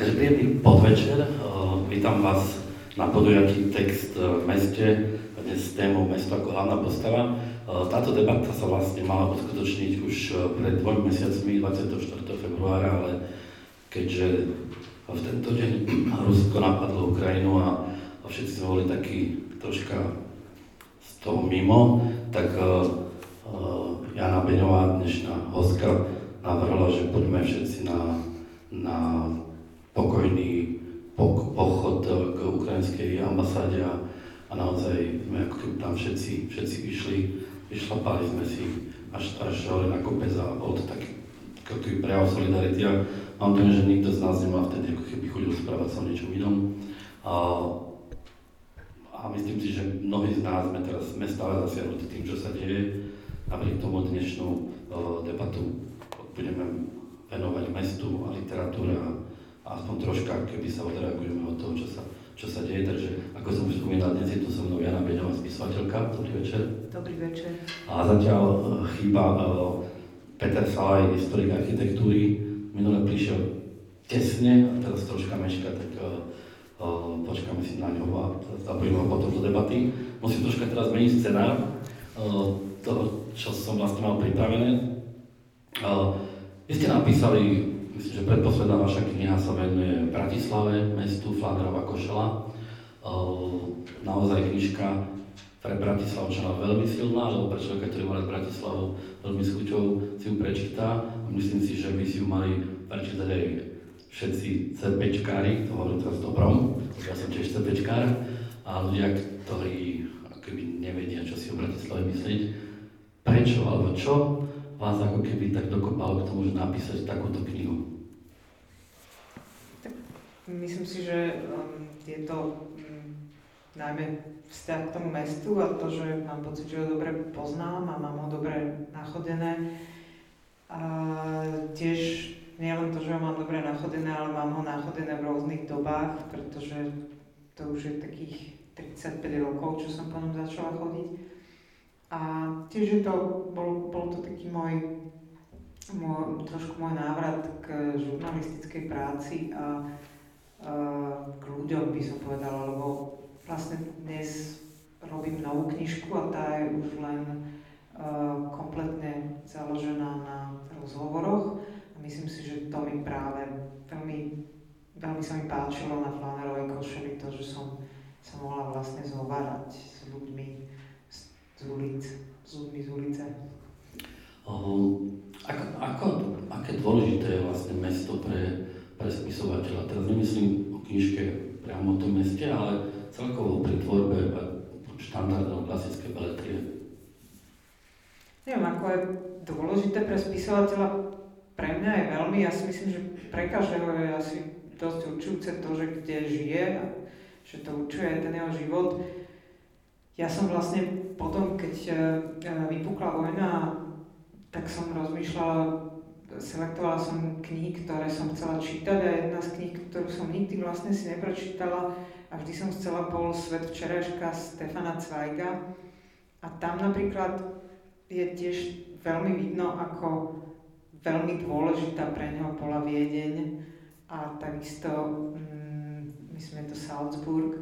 Takže príjemný podvečer. Vítam vás na podujatí text v meste, dnes s témou mesto ako hlavná postava. Táto debata sa vlastne mala uskutočniť už pred dvomi mesiacmi, 24. februára, ale keďže v tento deň Rusko napadlo Ukrajinu a, všetci sme boli takí troška z toho mimo, tak Jana Beňová, dnešná hostka, navrhla, že poďme všetci na, na pokojný pochod k ukrajinskej ambasáde a, a naozaj sme ako keby tam všetci, všetci išli, vyšlapali sme si až, až hore na kopec a bol to taký, taký prejav solidarity a mám to, že nikto z nás nemá vtedy ako keby chodil správať sa o niečom inom. A, a myslím si, že mnohí z nás sme teraz sme stále zasiahnutí tým, čo sa deje. Napriek tomu dnešnú uh, debatu budeme venovať mestu a literatúre a aspoň troška, keby sa odreagujeme od toho, čo sa, čo sa deje. Takže, ako som už spomínal, dnes je tu so mnou Jana Beňová, spisovateľka. Dobrý večer. Dobrý večer. A zatiaľ uh, chýba uh, Peter Salaj, historik architektúry. Minule prišiel tesne, a teraz troška meška, tak uh, uh, počkáme si na ňo a zapojíme ho potom do debaty. Musím troška teraz meniť scenár toho, čo som vlastne mal pripravené. Vy ste napísali Myslím, že predposledná vaša kniha sa venuje Bratislave, mestu Flanderova Košela. Naozaj knižka pre Bratislavčana veľmi silná, alebo pre človeka, ktorý má Bratislavu veľmi s chuťou si ju prečíta. Myslím si, že by si ju mali prečítať aj všetci CPčkári, to hovorím teraz dobrom, ja som tiež CPčkár, a ľudia, ktorí akoby nevedia, čo si o Bratislave myslieť, prečo alebo čo vás ako keby tak dokopalo k tomu, že napísať takúto knihu. Myslím si, že um, je to um, najmä vzťah k tomu mestu a to, že mám pocit, že ho dobre poznám a mám ho dobre nachodené. A tiež nie len to, že ho mám dobre nachodené, ale mám ho nachodené v rôznych dobách, pretože to už je takých 35 rokov, čo som po ňom začala chodiť. A tiež je to, bol, bol to taký môj, môj, trošku môj návrat k žurnalistickej práci a k ľuďom, by som povedala, lebo vlastne dnes robím novú knižku a tá je už len uh, kompletne založená na rozhovoroch. A myslím si, že to mi práve veľmi, veľmi sa mi páčilo na flanerovej košeli to, že som sa mohla vlastne zhovárať s ľuďmi z, ulic, s ľuďmi z ulice. Um, ako, ako, aké dôležité je vlastne mesto pre pre spisovateľa. Teraz nemyslím o knižke priamo o tom meste, ale celkovo pri tvorbe štandardov klasické beletrie. Neviem, ako je dôležité pre spisovateľa, pre mňa je veľmi, ja si myslím, že pre každého je asi dosť určujúce to, že kde žije a že to určuje aj ten jeho život. Ja som vlastne potom, keď e, vypukla vojna, tak som rozmýšľala, selektovala som knihy, ktoré som chcela čítať a jedna z kníh, ktorú som nikdy vlastne si neprečítala a vždy som chcela, bol Svet včerajška Stefana Zweiga. A tam napríklad je tiež veľmi vidno, ako veľmi dôležitá pre neho bola Viedeň a takisto, mm, myslím, je to Salzburg.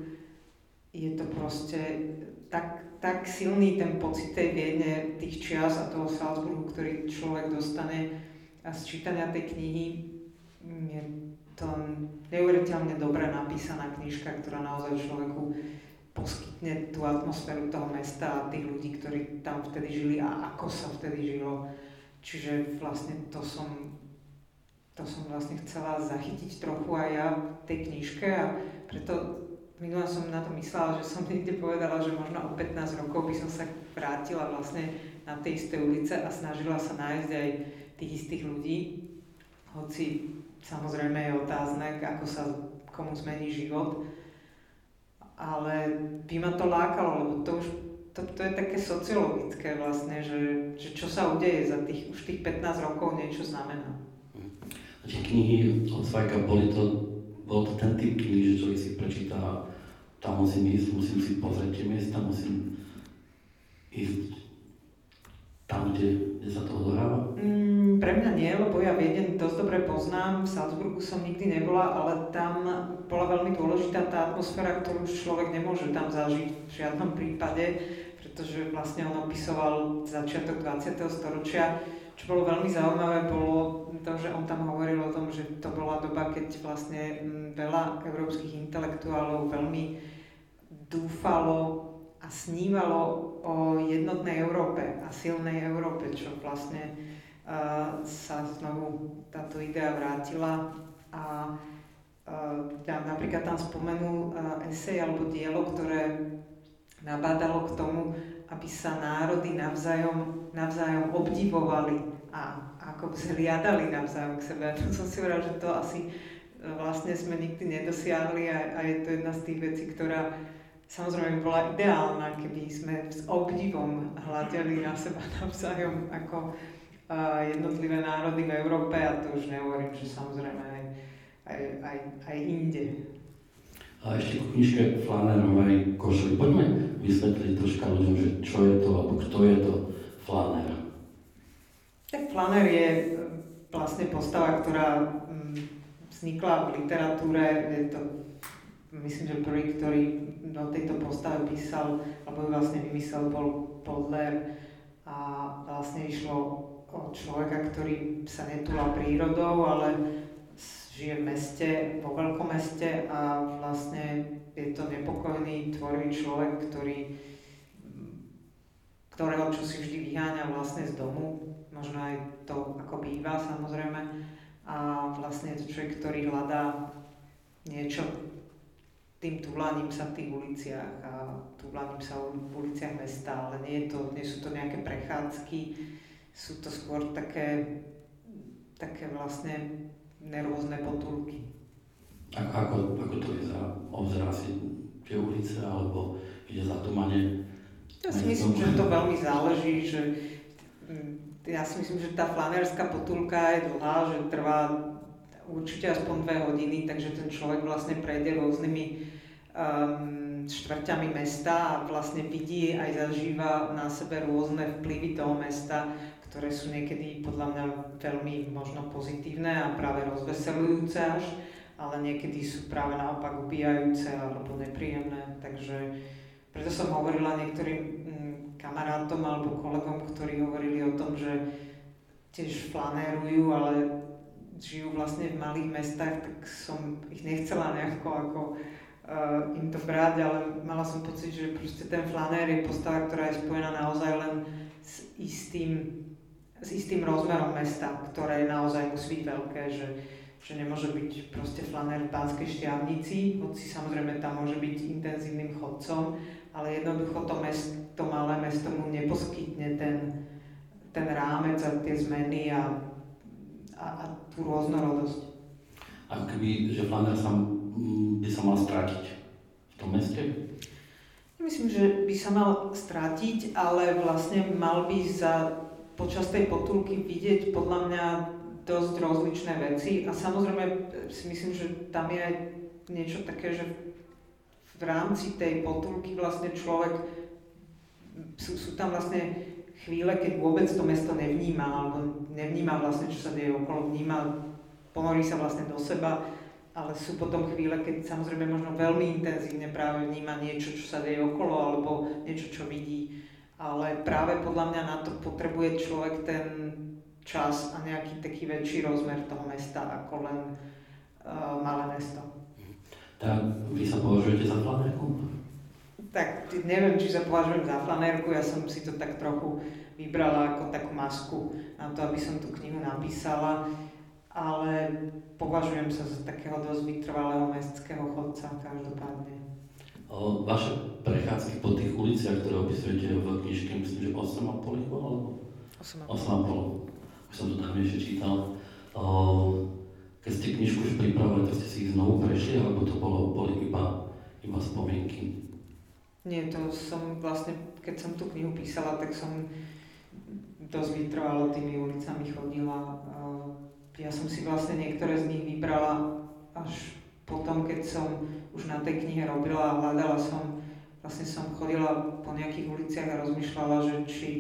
Je to proste tak, tak silný ten pocit tej Viedne, tých čias a toho Salzburgu, ktorý človek dostane a z čítania tej knihy je to neuveriteľne dobre napísaná knižka, ktorá naozaj človeku poskytne tú atmosféru toho mesta a tých ľudí, ktorí tam vtedy žili a ako sa vtedy žilo. Čiže vlastne to som, to som vlastne chcela zachytiť trochu aj ja v tej knižke a preto minule som na to myslela, že som niekde povedala, že možno o 15 rokov by som sa vrátila vlastne na tej isté ulice a snažila sa nájsť aj tých istých ľudí, hoci samozrejme je otázne, ako sa komu zmení život, ale by ma to lákalo, lebo to už to, to je také sociologické vlastne, že, že čo sa udeje za tých, už tých 15 rokov niečo znamená. A tie knihy od Svajka boli to, bol to ten typ knihy, že si prečíta, tam musím ísť, musím si pozrieť tie miesta, musím ísť tam, kde, kde sa to odohráva? Mm, pre mňa nie, lebo ja Viedeň dosť dobre poznám, v Salzburgu som nikdy nebola, ale tam bola veľmi dôležitá tá atmosféra, ktorú človek nemôže tam zažiť v žiadnom prípade, pretože vlastne on opisoval začiatok 20. storočia. Čo bolo veľmi zaujímavé, bolo to, že on tam hovoril o tom, že to bola doba, keď vlastne mm, veľa európskych intelektuálov veľmi dúfalo a snívalo o jednotnej Európe a silnej Európe, čo vlastne uh, sa znovu táto idea vrátila. A uh, napríklad tam spomenul uh, esej alebo dielo, ktoré nabádalo k tomu, aby sa národy navzájom, navzájom obdivovali a ako zhliadali navzájom k sebe. To som si hovorila, že to asi vlastne sme nikdy nedosiahli a, a je to jedna z tých vecí, ktorá samozrejme bola ideálna, keby sme s obdivom hľadeli na seba navzájom ako uh, jednotlivé národy v Európe a to už nehovorím, že samozrejme aj, aj, aj, aj inde. A ešte ku knižke Flanerovej košely. Poďme vysvetliť troška ľuďom, že čo je to, alebo kto je to Flaner. Tak Flaner je e, vlastne postava, ktorá mm, vznikla v literatúre, je to myslím, že prvý, ktorý do tejto postave písal, alebo ju vlastne vymyslel, bol Podler a vlastne išlo o človeka, ktorý sa netúla prírodou, ale žije v meste, vo veľkom meste a vlastne je to nepokojný, tvorivý človek, ktorý, ktorého čo si vždy vyháňa vlastne z domu, možno aj to ako býva samozrejme. A vlastne je to človek, ktorý hľadá niečo tým túlaním sa v tých uliciach a túlaním sa v uliciach mesta, ale nie, je to, nie sú to nejaké prechádzky, sú to skôr také, také vlastne nervózne potulky. A ako, ako to vyzerá? Obzerá si tie ulice alebo ide za tumane? Ja si myslím, že to veľmi záleží, že mm, ja si myslím, že tá flanerská potulka je dlhá, že trvá určite aspoň dve hodiny, takže ten človek vlastne prejde rôznymi um, štvrťami mesta a vlastne vidí aj zažíva na sebe rôzne vplyvy toho mesta, ktoré sú niekedy podľa mňa veľmi možno pozitívne a práve rozveselujúce až, ale niekedy sú práve naopak ubíjajúce alebo nepríjemné. Takže preto som hovorila niektorým mm, kamarátom alebo kolegom, ktorí hovorili o tom, že tiež flanérujú, ale žijú vlastne v malých mestách, tak som ich nechcela nejako ako uh, im to brať, ale mala som pocit, že proste ten flanér je postava, ktorá je spojená naozaj len s istým, s istým rozmerom mesta, ktoré naozaj musí byť veľké, že, že nemôže byť proste flanér v Banskej šťavnici, hoci samozrejme tam môže byť intenzívnym chodcom, ale jednoducho to, mest, to malé mesto mu neposkytne ten, ten rámec a tie zmeny a, a, a tú rôznorodosť. Ako keby, že Flaner sa, by sa mal strátiť v tom meste? Myslím, že by sa mal strátiť, ale vlastne mal by za počas tej potulky vidieť podľa mňa dosť rozličné veci a samozrejme si myslím, že tam je aj niečo také, že v rámci tej potulky vlastne človek, sú, sú tam vlastne chvíle, keď vôbec to mesto nevníma, alebo nevníma vlastne, čo sa deje okolo, vníma, ponorí sa vlastne do seba, ale sú potom chvíle, keď samozrejme možno veľmi intenzívne práve vníma niečo, čo sa deje okolo, alebo niečo, čo vidí. Ale práve podľa mňa na to potrebuje človek ten čas a nejaký taký väčší rozmer toho mesta, ako len uh, malé mesto. Tak vy sa považujete za flanérku? Tak neviem, či sa považujem za flanérku, ja som si to tak trochu vybrala ako takú masku na to, aby som tú knihu napísala, ale považujem sa za takého dosť vytrvalého mestského chodca každopádne. Vaše prechádzky po tých uliciach, ktoré opisujete v knižke, myslím, že 8,5 ich bolo, alebo? 8,5. Už som to ešte čítal. Keď ste knižku už pripravili, tak ste si ich znovu prešli, alebo to bolo, boli iba, iba spomienky? Nie, to som vlastne, keď som tú knihu písala, tak som dosť vytrvalo tými ulicami chodila. Ja som si vlastne niektoré z nich vybrala až potom, keď som už na tej knihe robila a hľadala som, vlastne som chodila po nejakých uliciach a rozmýšľala, že či,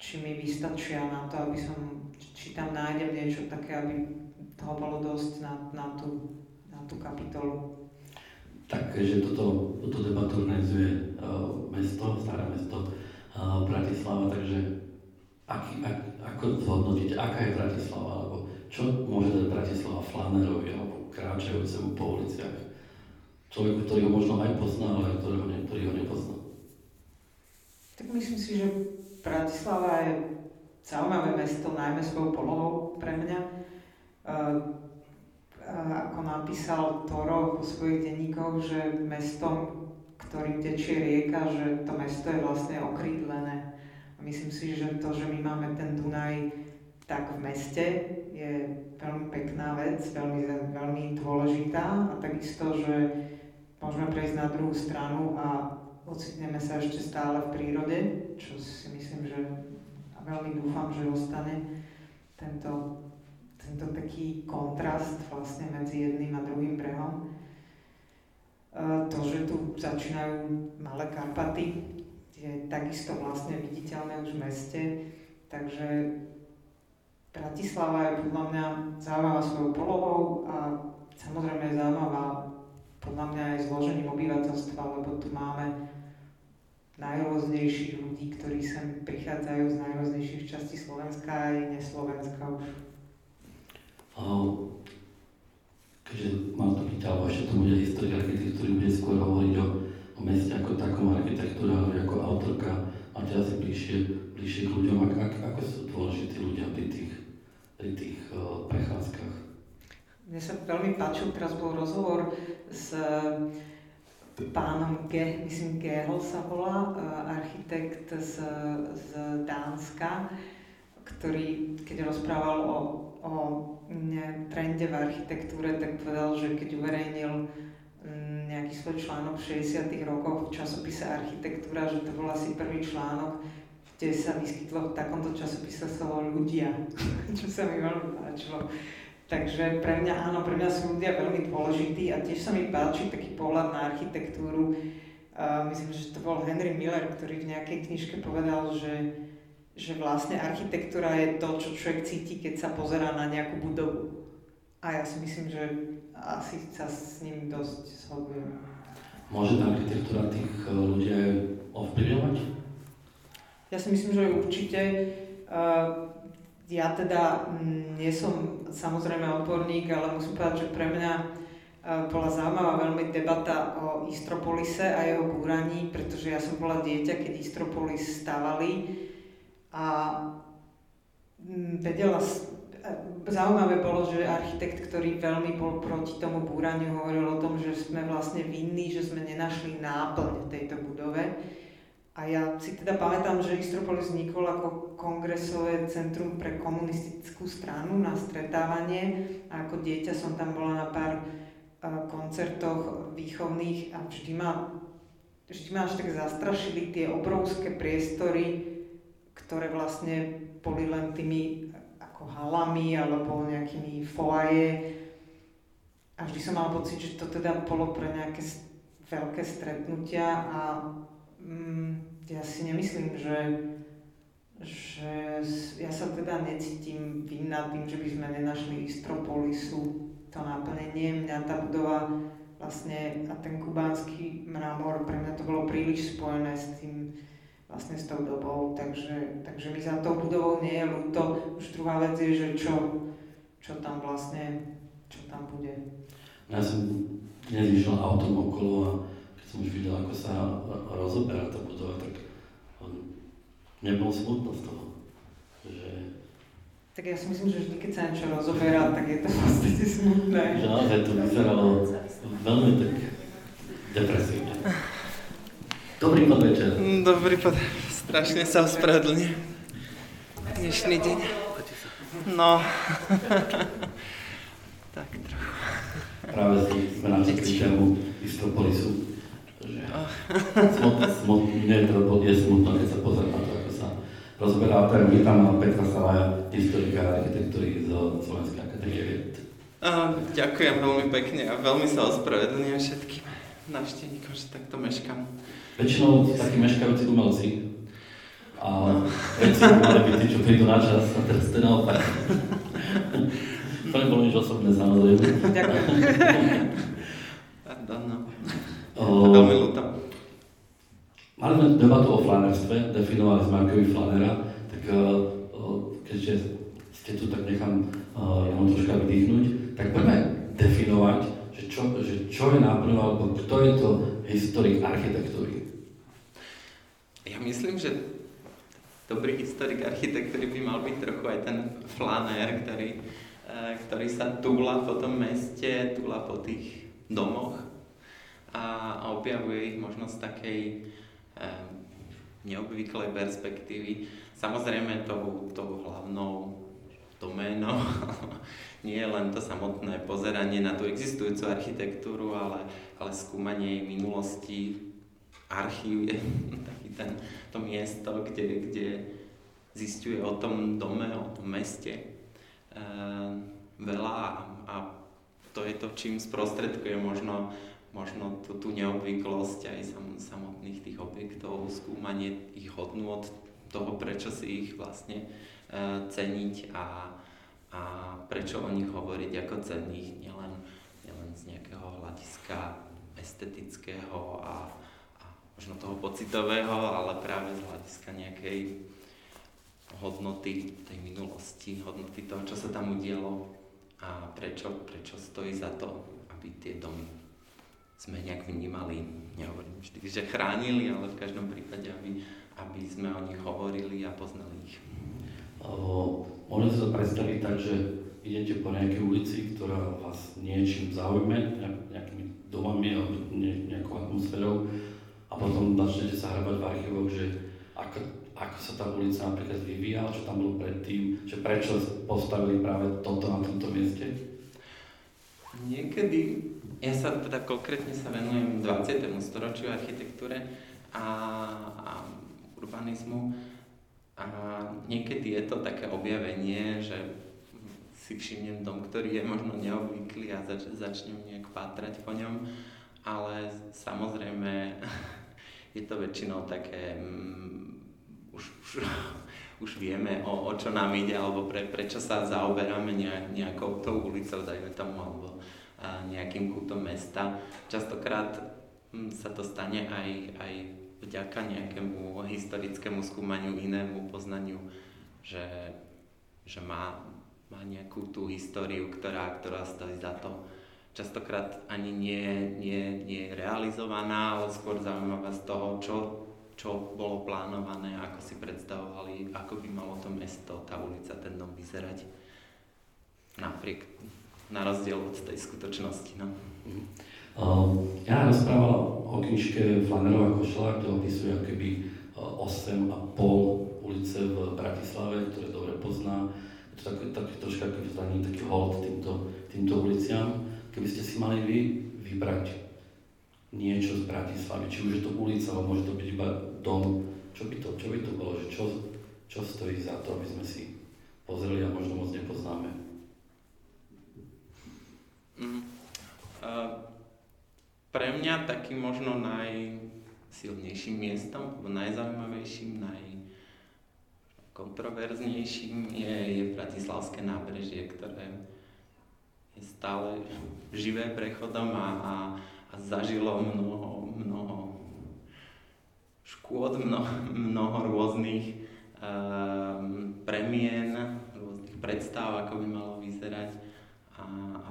či mi vystačia na to, aby som či tam nájdem niečo také, aby toho bolo dosť na, na, tú, na tú kapitolu. Takže toto, toto debatu organizuje uh, mesto, staré mesto uh, Bratislava, takže aký, ak, ako zhodnotíte, aká je Bratislava, alebo čo môže dať Bratislava flanerovi alebo kráčajúcemu po uliciach? Človeku, ktorý ho možno aj pozná, ale ktorého, ktorý ho nepozná. Tak myslím si, že Bratislava je zaujímavé mesto, najmä svojou polohou pre mňa. Uh, ako napísal Toro vo svojich denníkoch, že mestom, ktorým tečie rieka, že to mesto je vlastne okrídlené. A myslím si, že to, že my máme ten Dunaj tak v meste, je veľmi pekná vec, veľmi, veľmi dôležitá a takisto, že môžeme prejsť na druhú stranu a ocitneme sa ešte stále v prírode, čo si myslím, že a veľmi dúfam, že ostane tento tento taký kontrast vlastne medzi jedným a druhým brehom. E, to, že tu začínajú malé Karpaty, je takisto vlastne viditeľné už v meste, takže Bratislava je podľa mňa zaujímavá svojou polohou a samozrejme je zaujímavá podľa mňa aj zložením obyvateľstva, lebo tu máme najrôznejších ľudí, ktorí sem prichádzajú z najrôznejších častí Slovenska aj neslovenska už keďže mám to byť, alebo ešte to bude história architektúry, bude skôr hovoriť o, o meste ako takom architektúre, ale ako autorka máte asi bližšie, bližšie k ľuďom, ak, ak, ako sú dôležití ľudia pri tých, pri tých uh, prechádzkach. Mne sa veľmi páčil, teraz bol rozhovor s pánom Ge, myslím Gerl sa volá, architekt z, z Dánska, ktorý, keď rozprával o, o trende v architektúre, tak povedal, že keď uverejnil mm, nejaký svoj článok v 60. rokoch v časopise Architektúra, že to bol asi prvý článok, kde sa vyskytlo v takomto časopise slovo ľudia, čo sa mi veľmi páčilo. Takže pre mňa, áno, pre mňa sú ľudia veľmi dôležití a tiež sa mi páči taký pohľad na architektúru. Uh, myslím, že to bol Henry Miller, ktorý v nejakej knižke povedal, že že vlastne architektúra je to, čo človek cíti, keď sa pozerá na nejakú budovu. A ja si myslím, že asi sa s ním dosť shodujem. Môže tá architektúra tých eh, ľudí ovplyvňovať? Ja si myslím, že určite. Eh, ja teda mm, nie som samozrejme odborník, ale musím povedať, že pre mňa eh, bola zaujímavá veľmi debata o Istropolise a jeho búraní, pretože ja som bola dieťa, keď Istropolis stavali a mm, vedela, zaujímavé bolo, že architekt, ktorý veľmi bol proti tomu búraniu, hovoril o tom, že sme vlastne vinní, že sme nenašli náplň tejto budove. A ja si teda pamätám, že Istropolis vznikol ako kongresové centrum pre komunistickú stranu na stretávanie a ako dieťa som tam bola na pár koncertoch výchovných a vždy ma, vždy ma až tak zastrašili tie obrovské priestory, ktoré vlastne boli len tými ako halami alebo nejakými foaje. A vždy som mala pocit, že to teda bolo pre nejaké veľké stretnutia a mm, ja si nemyslím, že, že ja sa teda necítim vinná tým, že by sme nenašli Istropolisu to naplnenie. Mňa tá budova vlastne a ten kubánsky mramor, pre mňa to bolo príliš spojené s tým vlastne s tou dobou, takže, takže mi za tou budovou nie je ľúto. Už druhá vec je, že čo, čo tam vlastne, čo tam bude. Ja som dnes išiel autom okolo a som už videl, ako sa rozoberá tá budova, tak on nebol smutno z toho. Že... Tak ja si myslím, že vždy, keď sa niečo rozoberá, tak je to vlastne smutné. Že naozaj to vyzeralo veľmi tak depresívne. Dobrý podvečer. Dobrý pod... Strašne sa ospravedlňujem. Dnešný deň. No. tak trochu. Práve sme načetli tému Istropolisu. Že smutné, smutné, je smutno, keď sa pozrie na to, ako sa rozberá. Tak je tam Petra Salaja, historika architektúry z Slovenskej akadémie vied. Ďakujem veľmi pekne a veľmi sa ospravedlňujem všetkým navštevníkom, že takto meškám. Väčšinou takí meškajúci umelci. A veci by mali byť tí, čo prídu na čas a teraz to naopak. to nebolo nič osobné, samozrejme. Ďakujem. Pardon, no. O, Veľmi ľúto. Mali sme debatu o flanerstve, definovali sme ako flanera, tak uh, keďže ste tu, tak nechám uh, ja troška vydýchnuť, tak poďme definovať, že čo, že čo je náplňou, alebo kto je to historik architektúry. Ja myslím, že dobrý historik architektúry by mal byť trochu aj ten flanér, ktorý, eh, ktorý sa túla po tom meste, túla po tých domoch a, a objavuje ich možno z takej eh, neobvyklej perspektívy. Samozrejme tou, tou hlavnou doménou nie je len to samotné pozeranie na tú existujúcu architektúru, ale, ale skúmanie jej minulosti, archív je taký ten, to miesto, kde, kde zistuje o tom dome, o tom meste e, veľa a to je to, čím sprostredkuje možno, možno tú, tú neobvyklosť aj sam, samotných tých objektov, skúmanie ich hodnôt, toho, prečo si ich vlastne e, ceniť a, a prečo o nich hovoriť ako cenných, nielen, nielen z nejakého hľadiska estetického a, a možno toho pocitového, ale práve z hľadiska nejakej hodnoty tej minulosti, hodnoty toho, čo sa tam udialo a prečo, prečo stojí za to, aby tie domy sme nejak vnímali, nehovorím vždy, že chránili, ale v každom prípade, aby, aby sme o nich hovorili a poznali ich. O, môžem sa predstaviť tak, že idete po nejakej ulici, ktorá vás niečím zaujme, nejakými domami alebo nejakou atmosférou a potom začnete sa hrabať v archívoch, že ako, ako sa tá ulica napríklad vyvíjala, čo tam bolo predtým, že prečo postavili práve toto na tomto mieste? Niekedy, ja sa teda konkrétne sa venujem 20. storočiu architektúre a, a urbanizmu a niekedy je to také objavenie, že si všimnem dom, ktorý je možno neobvyklý a zač- začnem nejak pátrať po ňom, ale samozrejme je to väčšinou také mm, už, už, už vieme, o, o čo nám ide, alebo pre, prečo sa zaoberáme nejak, nejakou tou ulicou, dajme tomu, alebo nejakým kútom mesta. Častokrát hm, sa to stane aj, aj vďaka nejakému historickému skúmaniu, inému poznaniu, že, že má, má nejakú tú históriu, ktorá, ktorá stojí za to. Častokrát ani nie, nie, nie je realizovaná, ale skôr zaujímavá z toho, čo čo bolo plánované, ako si predstavovali, ako by malo to mesto, tá ulica, ten dom vyzerať. Napriek, na rozdiel od tej skutočnosti. No. Uh, ja rozprávala o knižke Flanerová košela, kde opisuje keby 8 a pol ulice v Bratislave, ktoré dobre pozná. Je to taký, taký troška taký, taký hold týmto, týmto uliciam. Keby ste si mali vy vybrať niečo z Bratislavy, či už je to ulica, alebo môže to byť iba dom, čo by to, čo by to bolo, že čo, čo stojí za to, aby sme si pozreli a možno moc nepoznáme. Mm. Uh, pre mňa takým možno najsilnejším miestom, alebo najzaujímavejším, najkontroverznejším je, je Bratislavské nábrežie, ktoré je stále živé prechodom a, a a zažilo mnoho, mnoho škôd, mnoho, mnoho rôznych um, premien, rôznych predstav, ako by malo vyzerať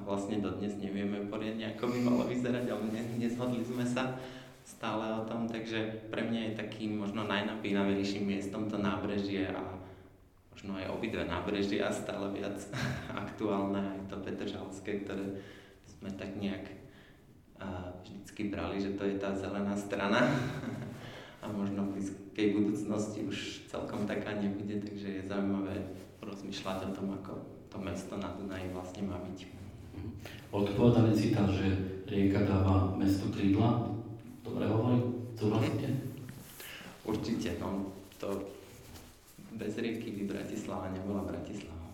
vlastne dodnes nevieme poriadne, ako by malo vyzerať, ale ne, nezhodli sme sa stále o tom, takže pre mňa je takým možno najnapínavejším miestom to nábrežie a možno aj obidve nábrežia stále viac aktuálne, aj to Petržalské, ktoré sme tak nejak a vždycky brali, že to je tá zelená strana a možno v blízkej budúcnosti už celkom taká nebude, takže je zaujímavé rozmýšľať o tom, ako to mesto na Dunaji vlastne má byť. To povedaný citát, že rieka dáva mestu krídla. Dobre hovorím? Súhlasíte? Určite, no. To bez rieky by Bratislava nebola Bratislava.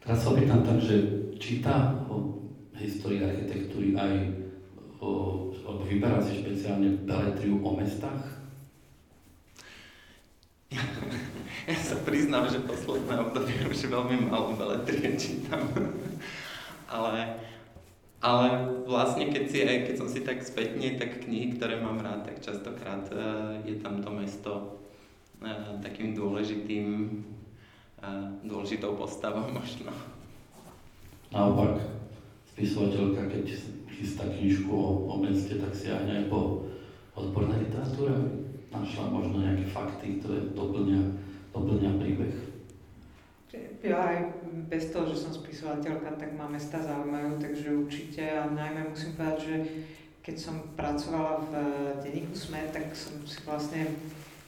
Teraz sa opýtam tak, že číta o histórii architektúry aj alebo vyberá si špeciálne beletriu o mestách? ja sa priznám, že posledné obdobie už veľmi malo beletrie čítam. Ale, ale vlastne keď, si, keď som si tak spätne, tak knihy, ktoré mám rád, tak častokrát uh, je tam to mesto uh, takým dôležitým, uh, dôležitou postavou možno. Naopak, spisovateľka, keď chystá knižku o, o meste, tak siahne aj po odbornej literatúre. Našla možno nejaké fakty, ktoré doplňa, doplňa príbeh. Ja aj bez toho, že som spisovateľka, tak ma mesta zaujímajú, takže určite. A najmä musím povedať, že keď som pracovala v denníku SME, tak som si vlastne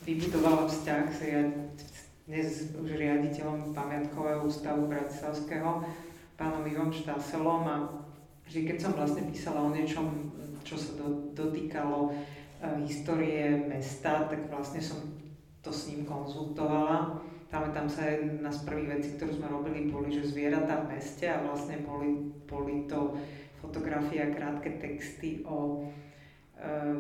vybudovala vzťah s dnes už riaditeľom pamiatkového ústavu Bratislavského, pánom Ivom Štáselom. A vždy, keď som vlastne písala o niečom, čo sa do, dotýkalo uh, histórie mesta, tak vlastne som to s ním konzultovala Pamätám sa, jedna z prvých vecí, ktorú sme robili, boli, že zvieratá v meste a vlastne boli, boli to fotografie a krátke texty o e,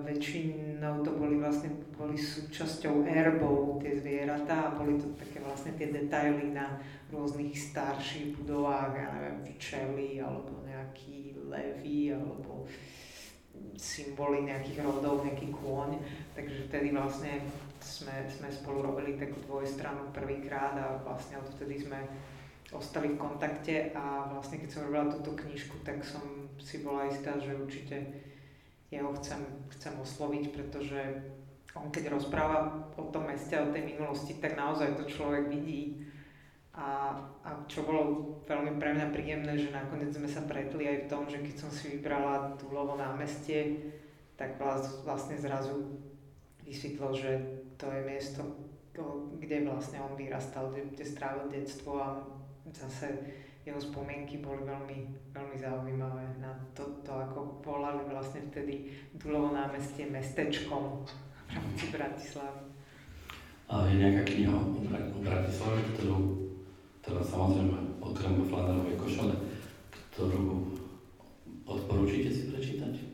väčšinou to boli vlastne boli súčasťou erbov tie zvieratá a boli to také vlastne tie detaily na rôznych starších budovách, ja neviem, včely alebo nejaký levy alebo symboly nejakých rodov, nejaký kôň. Takže vtedy vlastne sme, sme spolu robili takú dvojstranu prvýkrát a vlastne odtedy sme ostali v kontakte a vlastne keď som robila túto knižku, tak som si bola istá, že určite jeho chcem, chcem osloviť, pretože on keď rozpráva o tom meste, o tej minulosti, tak naozaj to človek vidí. A, a čo bolo veľmi pre mňa príjemné, že nakoniec sme sa pretli aj v tom, že keď som si vybrala Tulovo námestie, tak vlastne zrazu vysvetlo, že to je miesto, kde vlastne on vyrastal, kde, kde strávil detstvo a zase jeho spomienky boli veľmi, veľmi zaujímavé na to, to ako volali vlastne vtedy Dulovo námestie mestečkom v rámci Bratislavy. A je nejaká kniha o Bratislave, ktorú, ktorá samozrejme okrem Flanerovej košele, ktorú odporúčite si prečítať?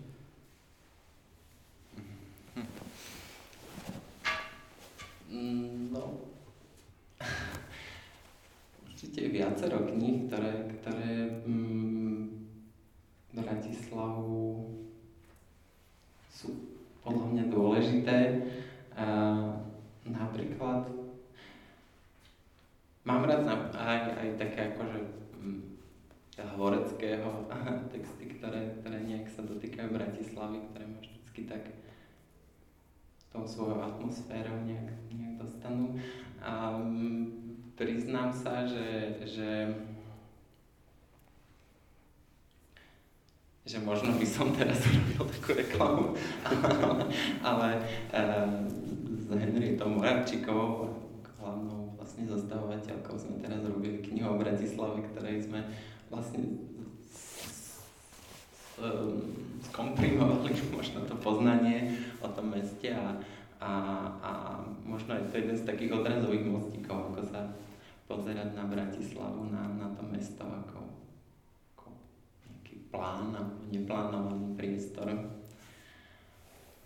No, určite viacero kníh, ktoré, ktoré mm, Bratislavu sú podľa mňa dôležité. Uh, napríklad mám rád aj, aj také akože mm, horeckého texty, ktoré, ktoré nejak sa dotýkajú Bratislavy, ktoré ma vždycky tak tou svojou atmosférou nejak, nejak dostanú. A um, priznám sa, že, že že možno by som teraz urobil takú reklamu, ale, ale uh, s Henrietou Moravčíkovou, hlavnou vlastne zastavovateľkou, sme teraz robili knihu o Bratislave, ktorej sme vlastne skomprimovali možno to poznanie o tom meste a, a, a možno je to jeden z takých odrazových mostíkov, ako sa pozerať na Bratislavu, na, na to mesto ako, ako nejaký plán a neplánovaný priestor.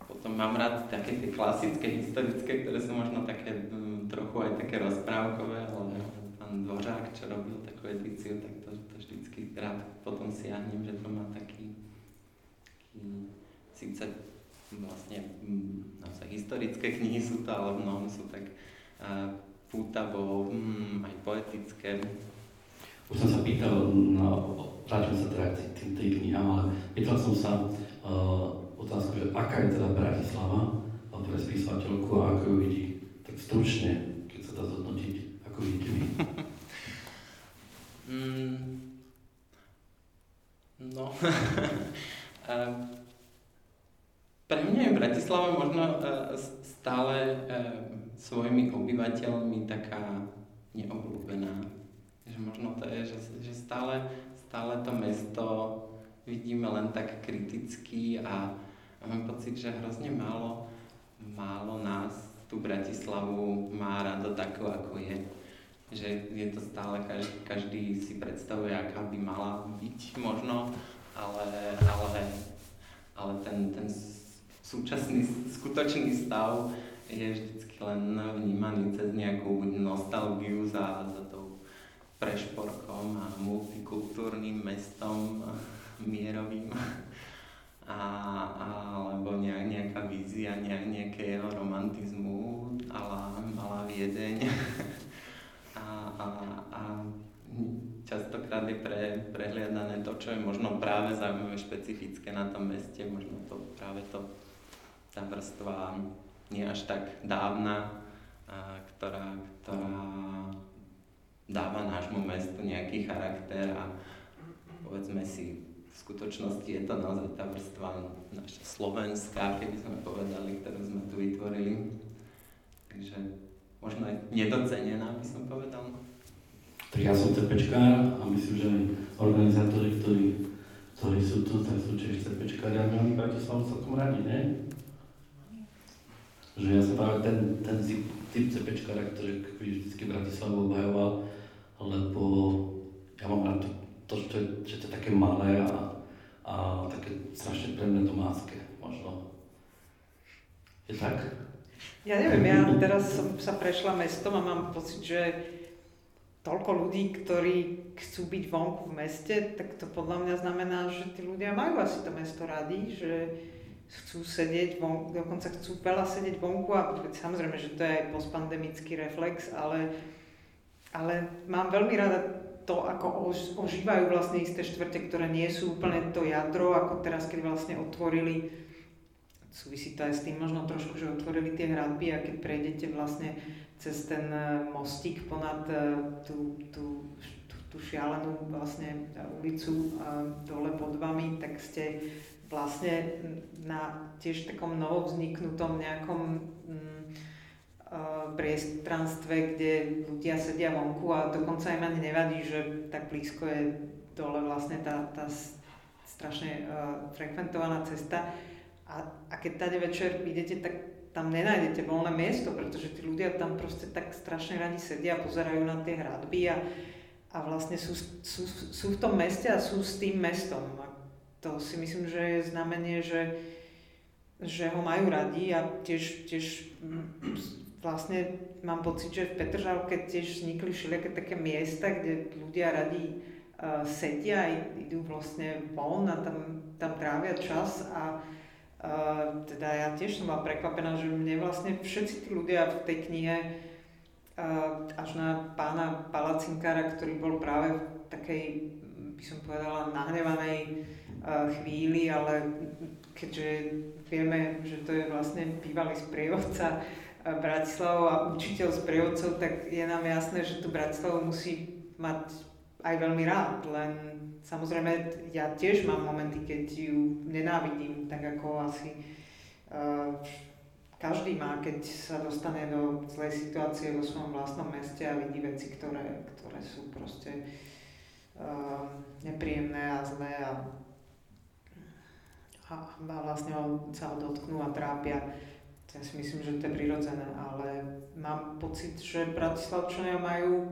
Potom mám rád také tie klasické, historické, ktoré sú možno také um, trochu aj také rozprávkové, ale pán Dvořák, čo robil takú edíciu, tak to, to vždycky rád potom siahnem, že to má taký síce vlastne mm, naozaj historické knihy sú to, ale mnohom sú tak pútavo, mm, aj poetické. Už som sa pýtal, no, vrátim sa teda k tým, tej knihám, ale pýtal som sa uh, otázku, že aká je teda Bratislava pre spisovateľku a ako ju vidí. Tak stručne, keď sa dá zhodnotiť, ako vidíte vy. mm, no, pre mňa je Bratislava možno e, stále e, svojimi obyvateľmi taká neobľúbená. Že možno to je, že, že stále, stále to mesto vidíme len tak kriticky a, a mám pocit, že hrozne málo, málo nás tú Bratislavu má rado takú, ako je. Že je to stále, každý, každý si predstavuje, aká by mala byť možno ale, ale, ale ten, ten súčasný skutočný stav je vždycky len vnímaný cez nejakú nostalgiu za, za tou prešporkom a multikultúrnym mestom mierovým. A, alebo nejaká vízia nejakého romantizmu ala malá Viedeň. A, a, a častokrát je pre, prehliadané to, čo je možno práve zaujímavé, špecifické na tom meste, možno to práve to, tá vrstva nie až tak dávna, a, ktorá, ktorá dáva nášmu mestu nejaký charakter a povedzme si, v skutočnosti je to naozaj tá vrstva naša slovenská, keby sme povedali, ktorú sme tu vytvorili. Takže možno aj nedocenená, by som povedal. Ja som CPčkár a myslím, že organizátori, ktorí, ktorí sú tu, tak sú tiež CPčkári a my Bratislavu celkom radi, ne? Že ja som práve ten, ten typ CPčkára, ktorý vždycky Bratislavu obhajoval, lebo ja mám rád to, to že, to je, že to je také malé a, a také strašne pre mňa domácké, možno. Je tak? Ja neviem, ja teraz som sa prešla mestom a mám pocit, že toľko ľudí, ktorí chcú byť vonku v meste, tak to podľa mňa znamená, že tí ľudia majú asi to mesto radi, že chcú sedieť vonku, dokonca chcú veľa sedieť vonku a samozrejme, že to je aj postpandemický reflex, ale, ale mám veľmi rada to, ako ožívajú vlastne isté štvrte, ktoré nie sú úplne to jadro, ako teraz, keď vlastne otvorili súvisí to aj s tým možno trošku, že otvorili tie hradby a keď prejdete vlastne cez ten e, mostík ponad e, tú, tú, tú, tú šialenú vlastne ulicu dole pod vami, tak ste vlastne na tiež takom novovzniknutom nejakom mm, priestranstve, kde ľudia sedia vonku a dokonca im ani nevadí, že tak blízko je dole vlastne tá, tá strašne uh, frekventovaná cesta. A, a keď tady večer idete, tak tam nenájdete voľné miesto, pretože tí ľudia tam proste tak strašne radi sedia a pozerajú na tie hradby a, a vlastne sú, sú, sú v tom meste a sú s tým mestom. A to si myslím, že je znamenie, že, že ho majú radi a tiež, tiež mm, vlastne mám pocit, že v Petržalke tiež vznikli všelijaké také miesta, kde ľudia radi uh, sedia, idú vlastne von a tam, tam trávia čas a Teda ja tiež som bola prekvapená, že mne vlastne všetci tí ľudia v tej knihe, až na pána Palacinkára, ktorý bol práve v takej, by som povedala, nahnevanej chvíli, ale keďže vieme, že to je vlastne bývalý sprievodca Bratislavou a učiteľ sprievodcov, tak je nám jasné, že tu Bratislavu musí mať aj veľmi rád, len samozrejme ja tiež mám momenty, keď ju nenávidím, tak ako asi uh, každý má, keď sa dostane do zlej situácie vo svojom vlastnom meste a vidí veci, ktoré, ktoré sú proste uh, nepríjemné a zlé a, a, a vlastne sa ho dotknú a trápia. Ja si myslím, že to je prirodzené, ale mám pocit, že Bratislavčania majú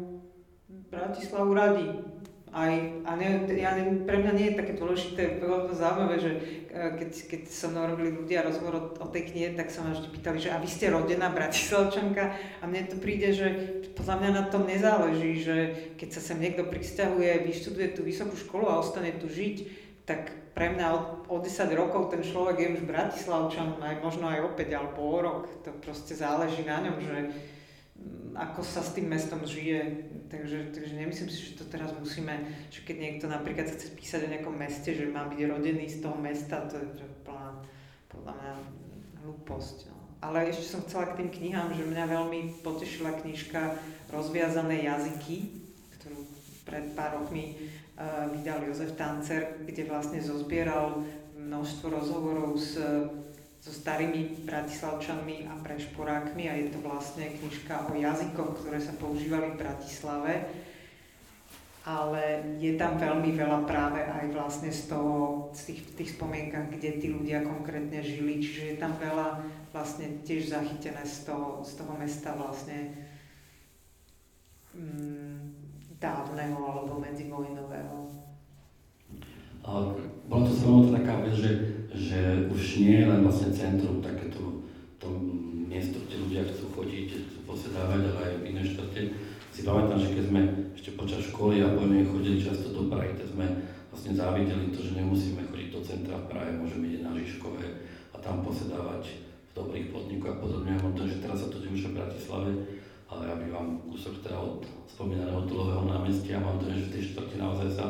Bratislavu radi. Aj, a ne, ja pre mňa nie je také dôležité, bolo to zaujímavé, že e, keď, keď sa mnou robili ľudia rozhovor o, o tej knihe, tak sa ma vždy pýtali, že a vy ste rodená bratislavčanka? A mne to príde, že podľa mňa na tom nezáleží, že keď sa sem niekto pristahuje, vyštuduje tú vysokú školu a ostane tu žiť, tak pre mňa od, od 10 rokov ten človek je už bratislavčan, aj možno aj o 5 alebo o rok, to proste záleží na ňom, že ako sa s tým mestom žije. Takže, takže nemyslím si, že to teraz musíme, že keď niekto napríklad chce písať o nejakom meste, že má byť rodený z toho mesta, to je plná, podľa mňa hlúposť. No. Ale ešte som chcela k tým knihám, že mňa veľmi potešila knižka Rozviazané jazyky, ktorú pred pár rokmi uh, vydal Jozef Tancer, kde vlastne zozbieral množstvo rozhovorov s so starými bratislavčanmi a prešporákmi a je to vlastne knižka o jazykoch, ktoré sa používali v Bratislave. Ale je tam veľmi veľa práve aj vlastne z toho, z tých, tých spomienkach, kde tí ľudia konkrétne žili, čiže je tam veľa vlastne tiež zachytené z toho, z toho mesta vlastne mm, dávneho alebo medzivojnového. Bola to samozrejme taká vec, že, že už nie je len vlastne centrum, takéto to miesto, kde ľudia chcú chodiť na že keď sme ešte počas školy a poviem, chodili často do Prahy, tak sme vlastne závideli to, že nemusíme chodiť do centra v Prahe, môžeme ísť na Žižkové a tam posedávať v dobrých podnikoch a podobne. Ja to, že teraz sa to deje už v Bratislave, ale ja bývam kúsok teda od spomínaného Tulového námestia a mám to, že v tej štvrti naozaj sa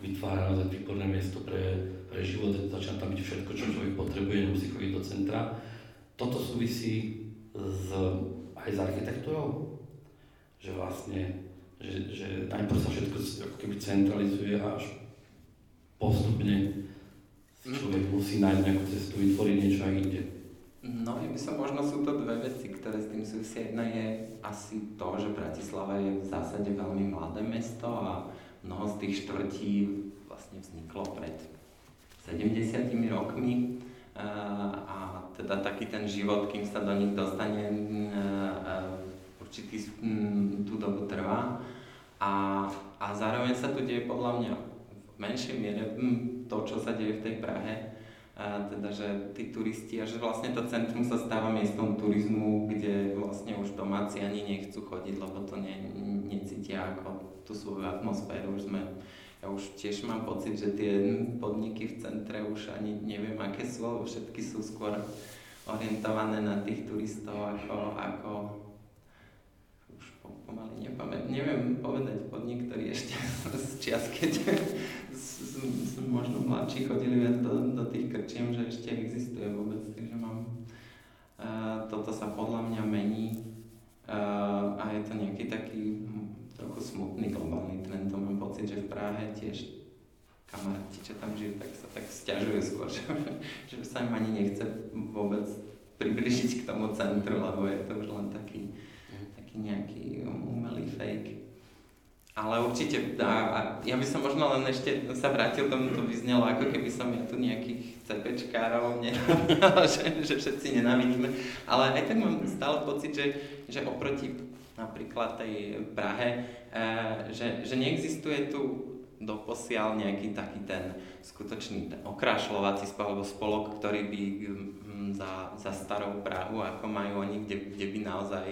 vytvára naozaj výborné miesto pre, pre život, začína tam byť všetko, čo človek potrebuje, nemusí chodiť do centra. Toto súvisí s, aj s architektúrou, že vlastne, že, že najprv sa všetko ako keby centralizuje a až postupne človek musí nájsť nejakú cestu, vytvoriť niečo aj inde. No, ja by som možno sú to dve veci, ktoré s tým súvisia. Jedna je asi to, že Bratislava je v zásade veľmi mladé mesto a mnoho z tých štvrtí vlastne vzniklo pred 70 rokmi a teda taký ten život, kým sa do nich dostane, určitý tú dobu trvá. A, a zároveň sa tu deje podľa mňa menšej miere hm, to, čo sa deje v tej Prahe, a teda, že tí turisti a že vlastne to centrum sa stáva miestom turizmu, kde vlastne už domáci ani nechcú chodiť, lebo to ne, necítia ako tú svoju atmosféru. Už sme, ja už tiež mám pocit, že tie podniky v centre už ani neviem, aké sú, lebo všetky sú skôr orientované na tých turistov ako, ako pomaly nepamätám, neviem povedať podnik, ktorý ešte z čias, keď som možno mladší, chodili viac do, do tých krčiem, že ešte existuje vôbec, takže mám, uh, toto sa podľa mňa mení uh, a je to nejaký taký trochu smutný globálny trend, to mám pocit, že v Prahe tiež kamaráti, čo tam žijú, tak sa tak stiažujú skôr, že, že sa im ani nechce vôbec približiť k tomu centru, lebo je to už len taký taký nejaký umelý fake. Ale určite, a, a ja by som možno len ešte sa vrátil tomu, to vyznelo, ako keby som ja tu nejakých CPčkárov že, že všetci nenávidíme. Ale aj tak mám stále pocit, že, že oproti napríklad tej Prahe, e, že, že neexistuje tu doposiaľ nejaký taký ten skutočný ten okrašľovací alebo spolok, ktorý by mm, za, za starou Prahu, ako majú oni, kde, kde by naozaj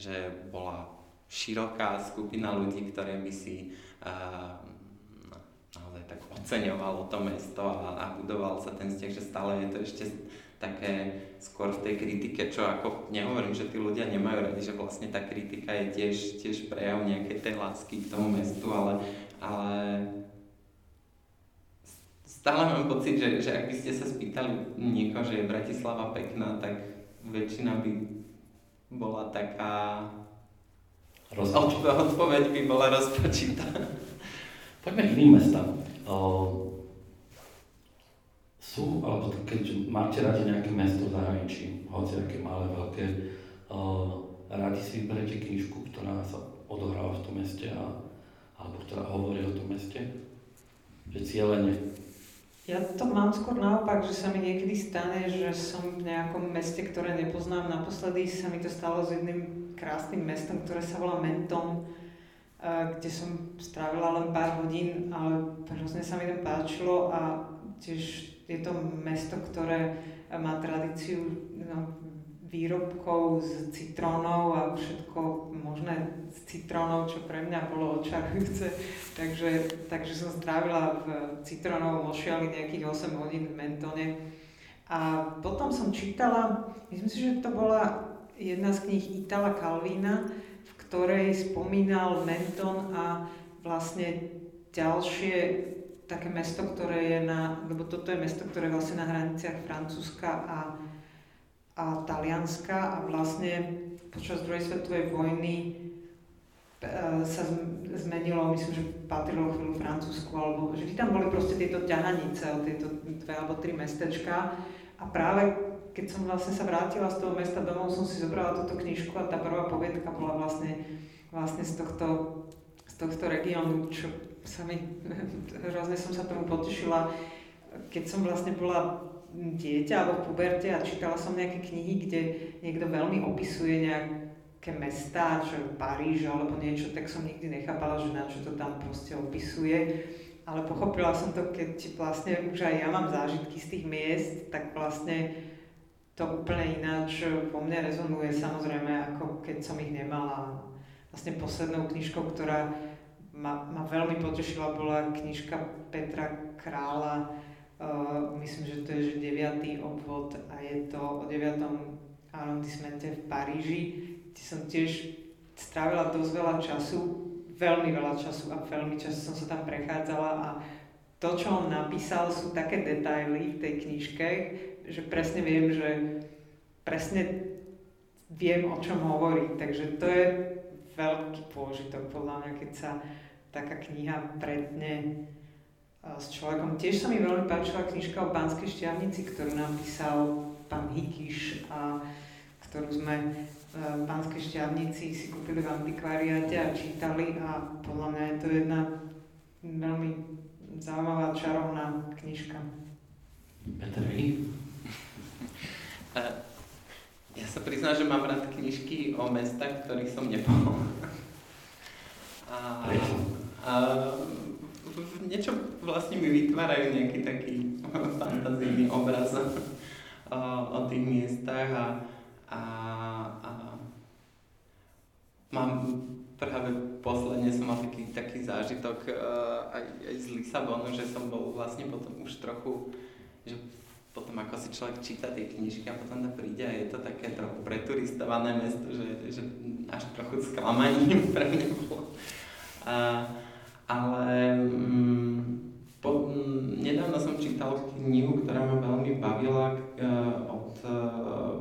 že bola široká skupina ľudí, ktoré by si uh, naozaj tak oceňovalo to mesto a, a budoval sa ten vzťah, že stále je to ešte také skôr v tej kritike, čo ako nehovorím, že tí ľudia nemajú radi, že vlastne tá kritika je tiež, tiež prejav nejakej tej lásky k tomu mestu, ale, ale stále mám pocit, že, že ak by ste sa spýtali niekoho, že je Bratislava pekná, tak väčšina by bola taká... Rozpočítá. Odpoveď by bola rozpočítá. Poďme k iným mestám. Sú, alebo keď máte radi nejaké mesto v zahraničí, hoci aké malé, veľké, uh, radi si vyberete knižku, ktorá sa odohráva v tom meste a, alebo ktorá hovorí o tom meste? Že cieľene ja to mám skôr naopak, že sa mi niekedy stane, že som v nejakom meste, ktoré nepoznám. Naposledy sa mi to stalo s jedným krásnym mestom, ktoré sa volá Menton, kde som strávila len pár hodín, ale hrozne sa mi tam páčilo a tiež je to mesto, ktoré má tradíciu no, výrobkov z citrónov a všetko možné z citrónov, čo pre mňa bolo očarujúce. Takže, takže som strávila v citrónovom ošiali nejakých 8 hodín v Mentone. A potom som čítala, myslím si, že to bola jedna z kníh Itala Calvina, v ktorej spomínal Menton a vlastne ďalšie také mesto, ktoré je na, lebo toto je mesto, ktoré je vlastne na hraniciach Francúzska a a Talianska a vlastne počas druhej svetovej vojny e, sa zmenilo, myslím, že patrilo chvíľu Francúzsku, alebo že tam boli proste tieto ťahanice o tieto dve alebo tri mestečka. A práve keď som vlastne sa vrátila z toho mesta domov, som si zobrala túto knižku a tá prvá poviedka bola vlastne, vlastne z tohto, z tohto regiónu, čo sa hrozne som sa tomu potešila, keď som vlastne bola dieťa alebo v puberte a čítala som nejaké knihy, kde niekto veľmi opisuje nejaké mestá, čo Paríž alebo niečo, tak som nikdy nechápala, že na čo to tam proste opisuje. Ale pochopila som to, keď vlastne už aj ja mám zážitky z tých miest, tak vlastne to úplne ináč vo mne rezonuje samozrejme, ako keď som ich nemala. vlastne poslednou knižkou, ktorá ma, ma veľmi potešila, bola knižka Petra Krála, uh, myslím, že to je že 9. obvod a je to o 9. arrondismente v Paríži, kde som tiež strávila dosť veľa času, veľmi veľa času a veľmi často som sa tam prechádzala a to, čo on napísal, sú také detaily v tej knižke, že presne viem, že presne viem, o čom hovorí. Takže to je veľký pôžitok podľa mňa, keď sa taká kniha pretne s človekom. Tiež sa mi veľmi páčila knižka o Banskej šťavnici, ktorú napísal pán Hikiš a ktorú sme e, v Banskej šťavnici si kúpili v antikvariáte a čítali a podľa mňa je to jedna veľmi zaujímavá, čarovná knižka. Peter, vy? Ja sa priznám, že mám rád knižky o mestách, ktorých som nebol. A, a niečo vlastne mi vytvárajú nejaký taký fantazijný obraz o, tých miestach a, a, a mám práve posledne som mal taký, taký zážitok uh, aj, aj z Lisabonu, že som bol vlastne potom už trochu, že potom ako si človek číta tie knižky a potom tam príde a je to také trochu preturistované mesto, že, že až trochu sklamaním pre mňa bolo. A, ale mm, po, mm, nedávno som čítal knihu, ktorá ma veľmi bavila uh, od uh,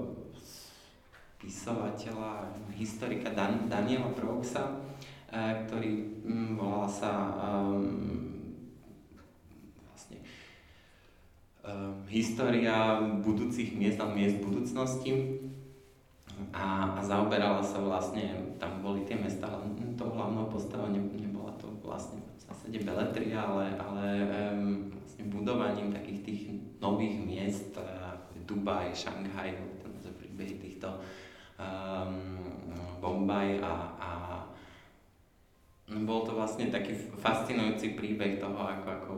spisovateľa, historika Dan, Daniela Broxa, uh, ktorý um, volal sa um, um, história budúcich miest a miest budúcnosti. A, a zaoberala sa vlastne, tam boli tie mesta, to hlavnou postavou ne, to vlastne v zásade beletria, ale, ale um, vlastne budovaním takých tých nových miest, ako Dubaj, Šanghaj, ten príbehy týchto um, Bombaj a, a bol to vlastne taký fascinujúci príbeh toho, ako, ako,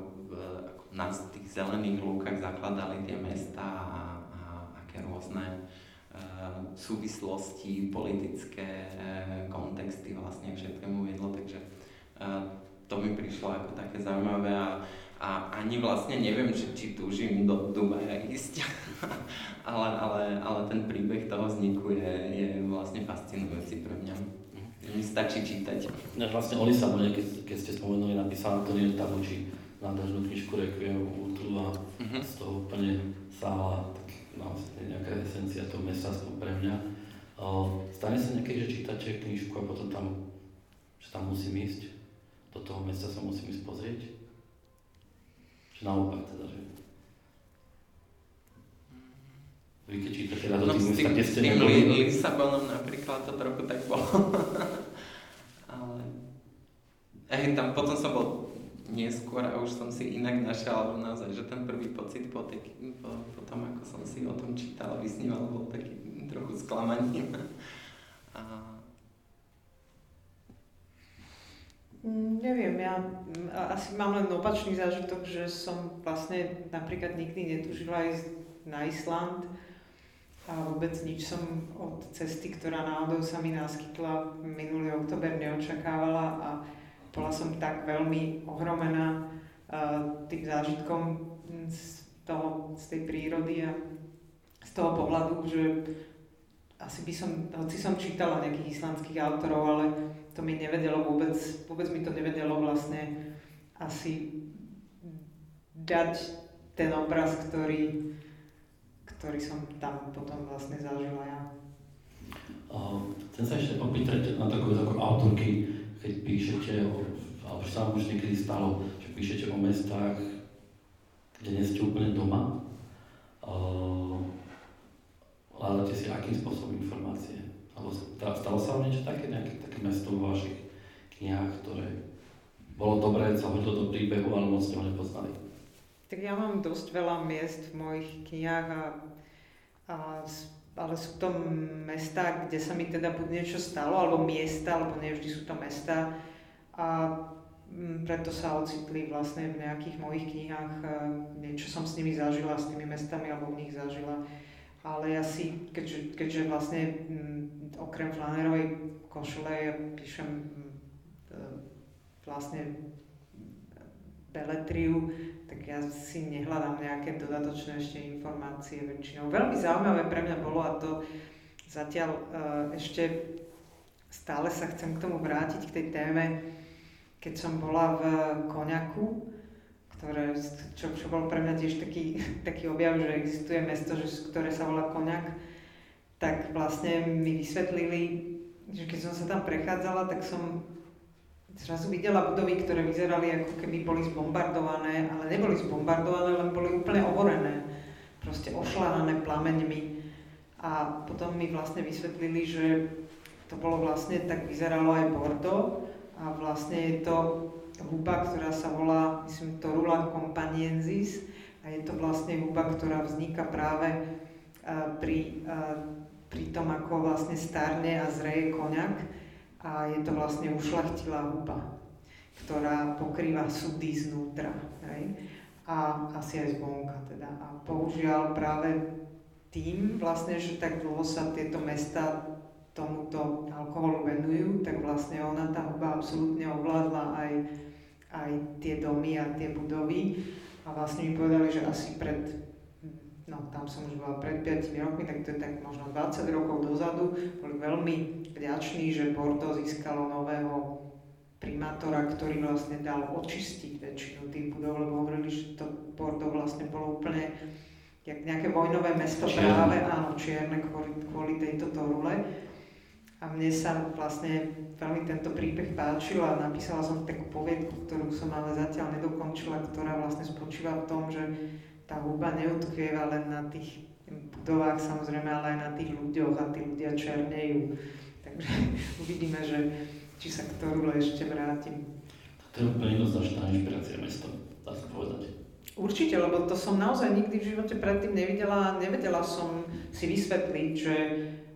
ako na tých zelených lúkach zakladali tie mesta a, a aké rôzne uh, súvislosti, politické uh, kontexty vlastne všetkému viedlo, takže uh, to mi prišlo ako také zaujímavé a, a ani vlastne neviem, či, či túžim do Dubaja ísť, ale, ale, ale ten príbeh toho vzniku je, je vlastne fascinujúci pre mňa. Mi stačí čítať. Ja, vlastne o Lisabone, keď, keď ste spomenuli, napísal Antonio Tabucci, nádhernú knižku Requiem Ultru a uh-huh. z toho úplne sála vlastne nejaká esencia toho mesta pre mňa. Stane sa niekedy, že čítate knižku a potom tam, že tam musím ísť, do toho mesta sa musím ísť pozrieť? Že naopak teda, že... Vy keď čítate rád do no, tých mesta, kde ste neboli? Lisabonom napríklad to trochu tak bolo. Ale... Ej, tam potom som bol neskôr a už som si inak našiel, alebo naozaj, že ten prvý pocit po, tej, po, po tom, ako som si o tom čítal a vysníval, bol taký trochu sklamaním. A... Mm, neviem, ja asi mám len opačný zážitok, že som vlastne napríklad nikdy netužila ísť na Island a vôbec nič. Som od cesty, ktorá náhodou sa mi naskytla minulý oktober neočakávala a bola som tak veľmi ohromená uh, tým zážitkom z, toho, z tej prírody a z toho pohľadu, že asi by som, hoci som čítala nejakých islandských autorov, ale to mi nevedelo vôbec, vôbec mi to nevedelo vlastne asi dať ten obraz, ktorý, ktorý som tam potom vlastne zažila ja. Chcem sa ešte opýtať na takú, takú autorky, keď píšete, o, alebo sa vám už niekedy stalo, že píšete o mestách, kde nie ste úplne doma, hľadáte si akým spôsobom informácie? Alebo stalo sa vám niečo také, nejaké také mesto vo vašich knihách, ktoré bolo dobré, sa hodilo do príbehu, ale moc ste ho nepoznali? Tak ja mám dosť veľa miest v mojich knihách a, a ale sú to mesta, kde sa mi teda buď niečo stalo, alebo miesta, alebo nevždy sú to mesta. A mm, preto sa ocitli vlastne v nejakých mojich knihách, niečo som s nimi zažila, s tými mestami, alebo v nich zažila. Ale ja si, keďže, keďže vlastne m, okrem flanerovej košele ja píšem m, e, vlastne beletriu, tak ja si nehľadám nejaké dodatočné ešte informácie väčšinou. Veľmi zaujímavé pre mňa bolo a to zatiaľ uh, ešte stále sa chcem k tomu vrátiť, k tej téme, keď som bola v Koňaku, ktoré, čo, čo bol pre mňa tiež taký, taký objav, že existuje mesto, že, ktoré sa volá Koňak, tak vlastne mi vysvetlili, že keď som sa tam prechádzala, tak som zrazu videla budovy, ktoré vyzerali ako keby boli zbombardované, ale neboli zbombardované, len boli úplne ohorené, proste ošláhané plameňmi. A potom mi vlastne vysvetlili, že to bolo vlastne, tak vyzeralo aj Bordeaux a vlastne je to huba, ktorá sa volá, myslím, Torula companiensis a je to vlastne huba, ktorá vzniká práve uh, pri, uh, pri tom, ako vlastne starne a zreje koniak a je to vlastne ušlachtilá huba, ktorá pokrýva súdy znútra. Hej? A asi aj zvonka teda. A bohužiaľ práve tým vlastne, že tak dlho sa tieto mesta tomuto alkoholu venujú, tak vlastne ona tá huba absolútne ovládla aj, aj tie domy a tie budovy. A vlastne mi povedali, že asi pred no tam som už bola pred 5 rokmi, tak to je tak možno 20 rokov dozadu, boli veľmi vďační, že Porto získalo nového primátora, ktorý vlastne dal očistiť väčšinu tých budov, lebo hovorili, že to Porto vlastne bolo úplne jak nejaké vojnové mesto čierne. práve, áno, čierne kvôli, kvôli tejto torule. A mne sa vlastne veľmi tento príbeh páčil a napísala som takú poviedku, ktorú som ale zatiaľ nedokončila, ktorá vlastne spočíva v tom, že tá huba neutkvieva len na tých budovách samozrejme, ale aj na tých ľuďoch a tí ľudia černejú. Takže uvidíme, že či sa k Torule ešte vrátim. To je úplne jednoznačná inšpirácia mesto, dá sa povedať. Určite, lebo to som naozaj nikdy v živote predtým nevidela. Nevedela som si vysvetliť, že,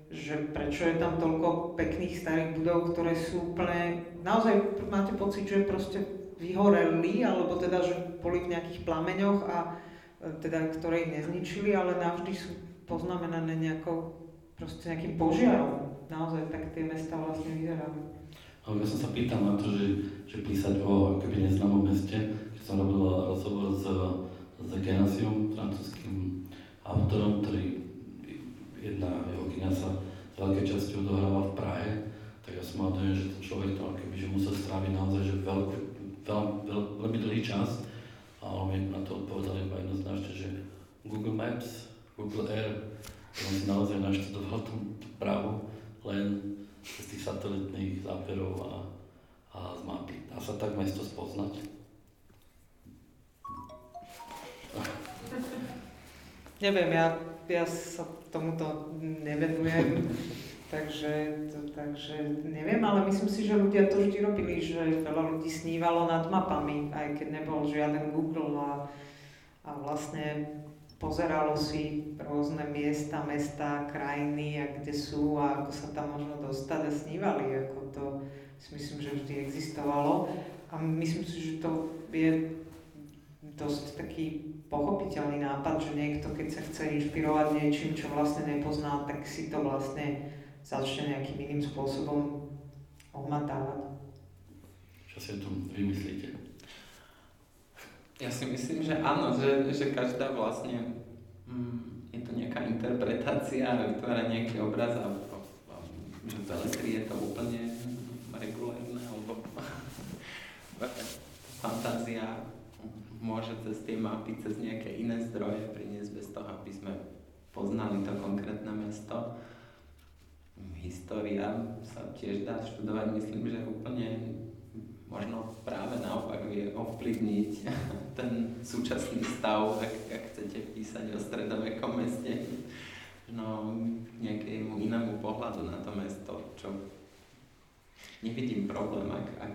že prečo je tam toľko pekných starých budov, ktoré sú úplne... Naozaj máte pocit, že proste vyhoreli, alebo teda, že boli v nejakých plameňoch a teda, ktoré ich nezničili, ale navždy sú poznamenané nejakou, proste nejakým požiarom. Naozaj tak tie mesta vlastne vyzerajú. Ja som sa pýtal na to, že, že písať o keby neznámom meste, keď som robil rozhovor s, s Genasium, francúzským autorom, ktorý jedna jeho kniha sa z veľkej časti odohráva v Prahe, tak ja som mal dojem, že ten človek tam keby, že musel stráviť naozaj že veľký, veľ, veľ, veľmi dlhý čas a on mi na to odpovedal iba jednoznačne, že Google Maps, Google Air, on si naozaj naštudoval tú, pravu len z tých satelitných záberov a, a z mapy. Dá sa tak mesto spoznať? Neviem, ja, ja sa tomuto nevenujem. Takže, to, takže neviem, ale myslím si, že ľudia to vždy robili, že veľa ľudí snívalo nad mapami, aj keď nebol žiaden Google a, a vlastne pozeralo si rôzne miesta, mesta, krajiny a kde sú a ako sa tam možno dostať a snívali, ako to si myslím, že vždy existovalo. A myslím si, že to je dosť taký pochopiteľný nápad, že niekto, keď sa chce inšpirovať niečím, čo vlastne nepozná, tak si to vlastne začne nejakým iným spôsobom ohmatávať. Čo si tu vymyslíte? Ja si myslím, že áno, že, že každá vlastne mm, je to nejaká interpretácia a vytvára nejaký obraz a, a, že veletri je to úplne regulárne alebo fantázia môže cez tie mapy, cez nejaké iné zdroje priniesť bez toho, aby sme poznali to konkrétne mesto. História sa tiež dá študovať, myslím, že úplne možno práve naopak vie ovplyvniť ten súčasný stav, ak, ak chcete písať o stredovekom meste, no nejakému inému pohľadu na to mesto, čo nevidím problém, ak, ak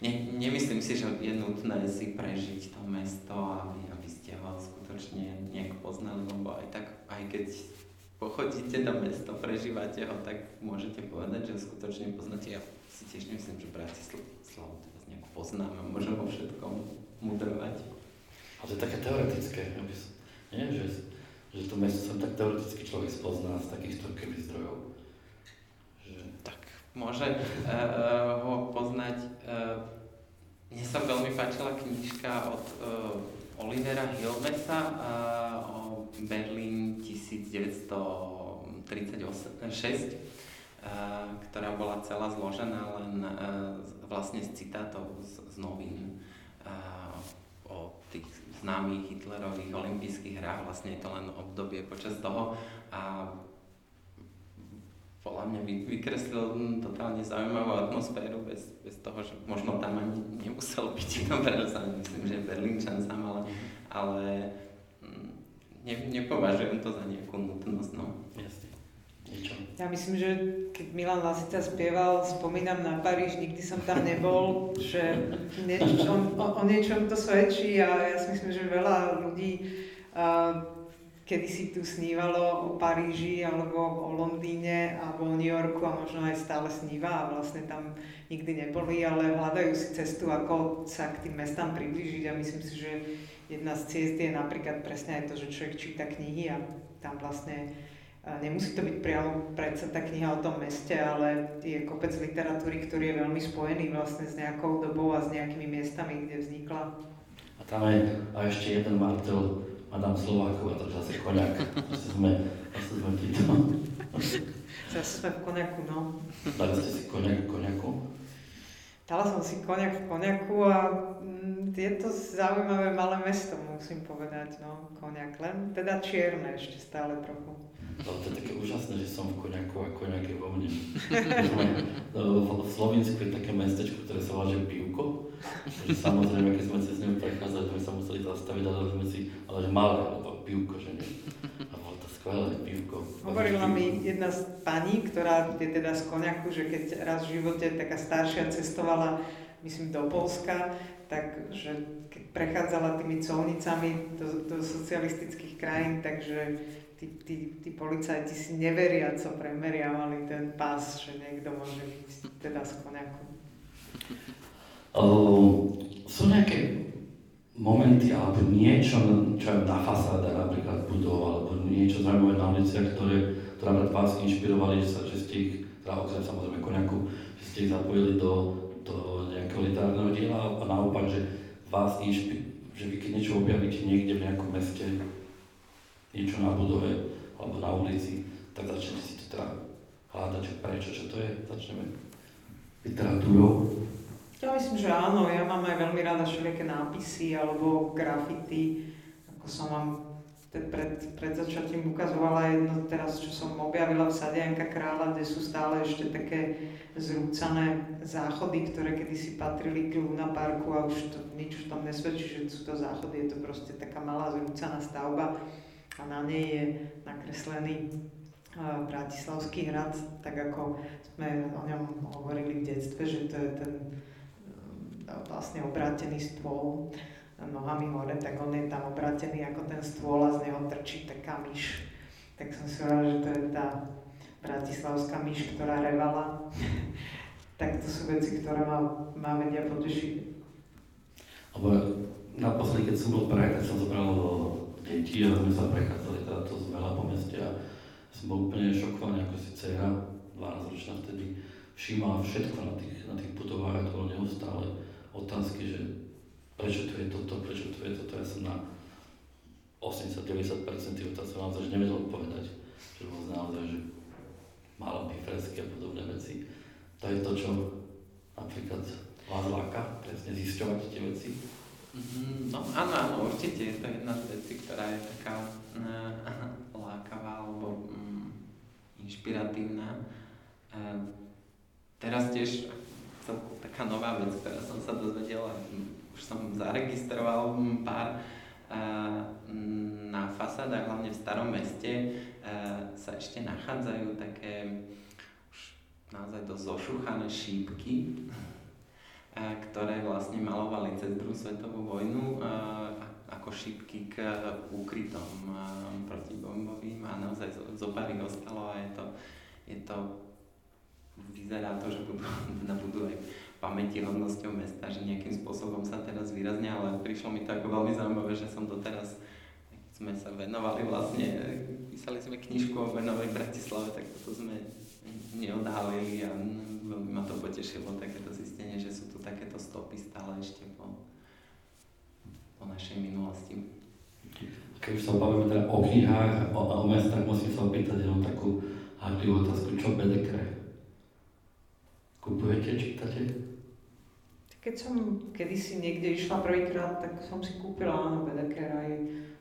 ne, nemyslím si, že je nutné si prežiť to mesto, aby, aby ste ho skutočne nejak poznali, lebo aj tak, aj keď pochodíte do mesta, prežívate ho, tak môžete povedať, že skutočne poznáte. Ja si tiež myslím, že Bratislavu teraz nejak poznám a môžem vo všetkom mudrovať. A to je také teoretické, aby, nie, že že to mesto sa tak teoreticky človek spozná z takýchto keby zdrojov. Môže uh, ho poznať. Uh, mne sa veľmi páčila knižka od uh, Olivera Hilmesa uh, o Berlín 1936, uh, ktorá bola celá zložená len uh, vlastne z citátov z, z novín uh, o tých známych Hitlerových olympijských hrách, vlastne je to len obdobie počas toho a podľa mňa vykreslil totálne zaujímavú atmosféru bez, bez toho, že možno tam ani nemusel byť sa myslím, že Berlínčan sám, ale, ale mm, ne, nepovažujem to za nejakú nutnosť. No. Jasne. Niečo. Ja myslím, že keď Milan Lasica spieval Spomínam na Paríž, nikdy som tam nebol, že nieč, on, o, o niečom to svedčí a ja si myslím, že veľa ľudí uh, kedy si tu snívalo o Paríži alebo o Londýne alebo o New Yorku a možno aj stále sníva a vlastne tam nikdy neboli, ale hľadajú si cestu, ako sa k tým mestám priblížiť a myslím si, že jedna z ciest je napríklad presne aj to, že človek číta knihy a tam vlastne Nemusí to byť priamo predsa tá kniha o tom meste, ale je kopec literatúry, ktorý je veľmi spojený vlastne s nejakou dobou a s nejakými miestami, kde vznikla. A tam je a ešte jeden martel, Madame Slovákov, a to zase koniak. Zase sme, zase sme títo. Zase sme v koniaku, no. Dali ste si koniak v koniaku? Dala som si koniak v koniaku a mm, je to zaujímavé malé mesto, musím povedať, no, koniak. Len teda čierne ešte stále trochu. No, to je také úžasné, že som v Koňaku a Koňak je vo mne. v Slovensku je také mestečko, ktoré sa volá že Pivko. Samozrejme, keď sme cez ňu prechádzali, sme sa museli zastaviť a dali sme si, ale že malé, alebo Pivko, že nie. Skvelé, Pivko. Hovorila mi jedna z paní, ktorá je teda z Koňaku, že keď raz v živote taká staršia cestovala, myslím, do Polska, takže keď prechádzala tými colnicami do, do socialistických krajín, takže tí, tí, tí policajti si neveriaco premeriavali ten pás, že niekto môže byť teda z koniaku. Uh, sú nejaké momenty alebo niečo, čo je na fasáde napríklad budov, alebo niečo zaujímavé na uliciach, ktoré, ktoré vás inšpirovali, že, sa, že ste ich, teda okrem samozrejme koniaku, že ste ich zapojili do, do nejakého literárneho diela a naopak, že vás inšpirovali, že vy keď niečo objavíte niekde v nejakom meste, niečo na budove alebo na ulici, tak začnete si to teda hľadať, že prečo, čo to je, začneme literatúrou. Ja myslím, že áno, ja mám aj veľmi rada všelijaké nápisy alebo grafity, ako som vám pred, pred začatím ukazovala jedno teraz, čo som objavila v sade Janka Kráľa, kde sú stále ešte také zrúcané záchody, ktoré kedysi patrili k Luna Parku a už to nič v tom nesvedčí, že sú to záchody, je to proste taká malá zrúcaná stavba a na nej je nakreslený Bratislavský hrad, tak ako sme o ňom hovorili v detstve, že to je ten vlastne obrátený stôl nohami hore, tak on je tam obrátený ako ten stôl a z neho trčí taká myš. Tak som si hovorila, že to je tá bratislavská myš, ktorá revala. tak to sú veci, ktoré ma, ma vedia potešiť. Lebo naposledy, keď som bol Prahe, tak som zobral deti a sme sa prechádzali teda to veľa po meste a som bol úplne šokovaný, ako si dcera, 12 ročná vtedy, všímala všetko na tých, na tých budovách a to bolo neustále otázky, že prečo tu je toto, prečo tu je toto. Ja som na 80-90% tých otázok naozaj nevedel odpovedať. Že bolo naozaj, že malo by fresky a podobné veci. To je to, čo napríklad vás láka, presne zisťovať tie veci. Mm-hmm. No áno, áno, určite je to jedna z vecí, ktorá je taká uh, lákavá alebo um, inšpiratívna. Uh, teraz tiež taká nová vec, ktorá som sa dozvedela, už som zaregistroval pár uh, na fasádach, hlavne v starom meste, uh, sa ešte nachádzajú také už naozaj dosť zošuchané šípky, ktoré vlastne malovali cez druhú svetovú vojnu ako šipky k úkrytom protibombovým a naozaj zo pár ostalo a je to, je to vyzerá to, že budú, budú aj pamäti hodnosťou mesta, že nejakým spôsobom sa teraz výrazne, ale prišlo mi to ako veľmi zaujímavé, že som doteraz sme sa venovali vlastne, písali sme knižku o venovej Bratislave, tak toto sme neodhalili a veľmi ma to potešilo, takéto zistenie, že sú tu takéto stopy stále ešte po, po našej minulosti. Keď už sa bavíme teda o knihách, o, o mestách, musím sa opýtať jenom takú háklivú otázku, čo Bedekre? Kupujete, čítate? Keď som kedysi niekde išla prvýkrát, tak som si kúpila áno Bedeker aj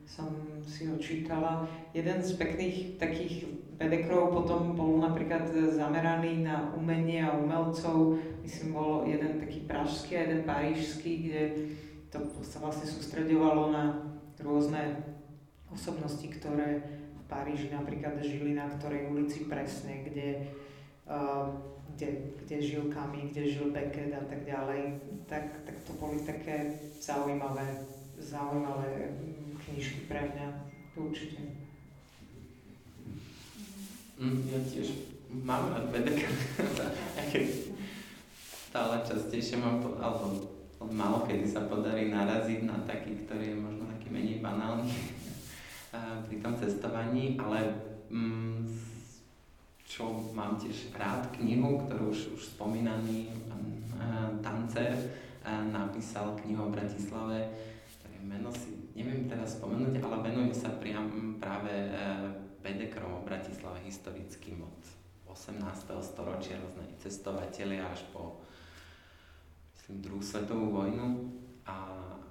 som si ho čítala. Jeden z pekných takých Bedekrov potom bol napríklad zameraný na umenie a umelcov. Myslím, bol jeden taký pražský a jeden parížský, kde to sa vlastne sústredovalo na rôzne osobnosti, ktoré v Paríži napríklad žili na ktorej ulici presne, kde uh, kde, kde žil Kami, kde žil Beckett a tak ďalej, tak, tak to boli také zaujímavé, zaujímavé knižky pre mňa, určite. Mm, ja tiež mám rád Beckett, stále častejšie mám, alebo málo kedy sa podarí naraziť na taký, ktorý je možno taký menej banálny pri tom cestovaní, ale mm, čo mám tiež rád, knihu, ktorú už, už spomínaný uh, tancer uh, napísal knihu o Bratislave, ktoré meno si neviem teraz spomenúť, ale venuje sa priam práve Bedekrom o Bratislave historickým od 18. storočia, rôzne cestovatelia až po myslím, druhú svetovú vojnu a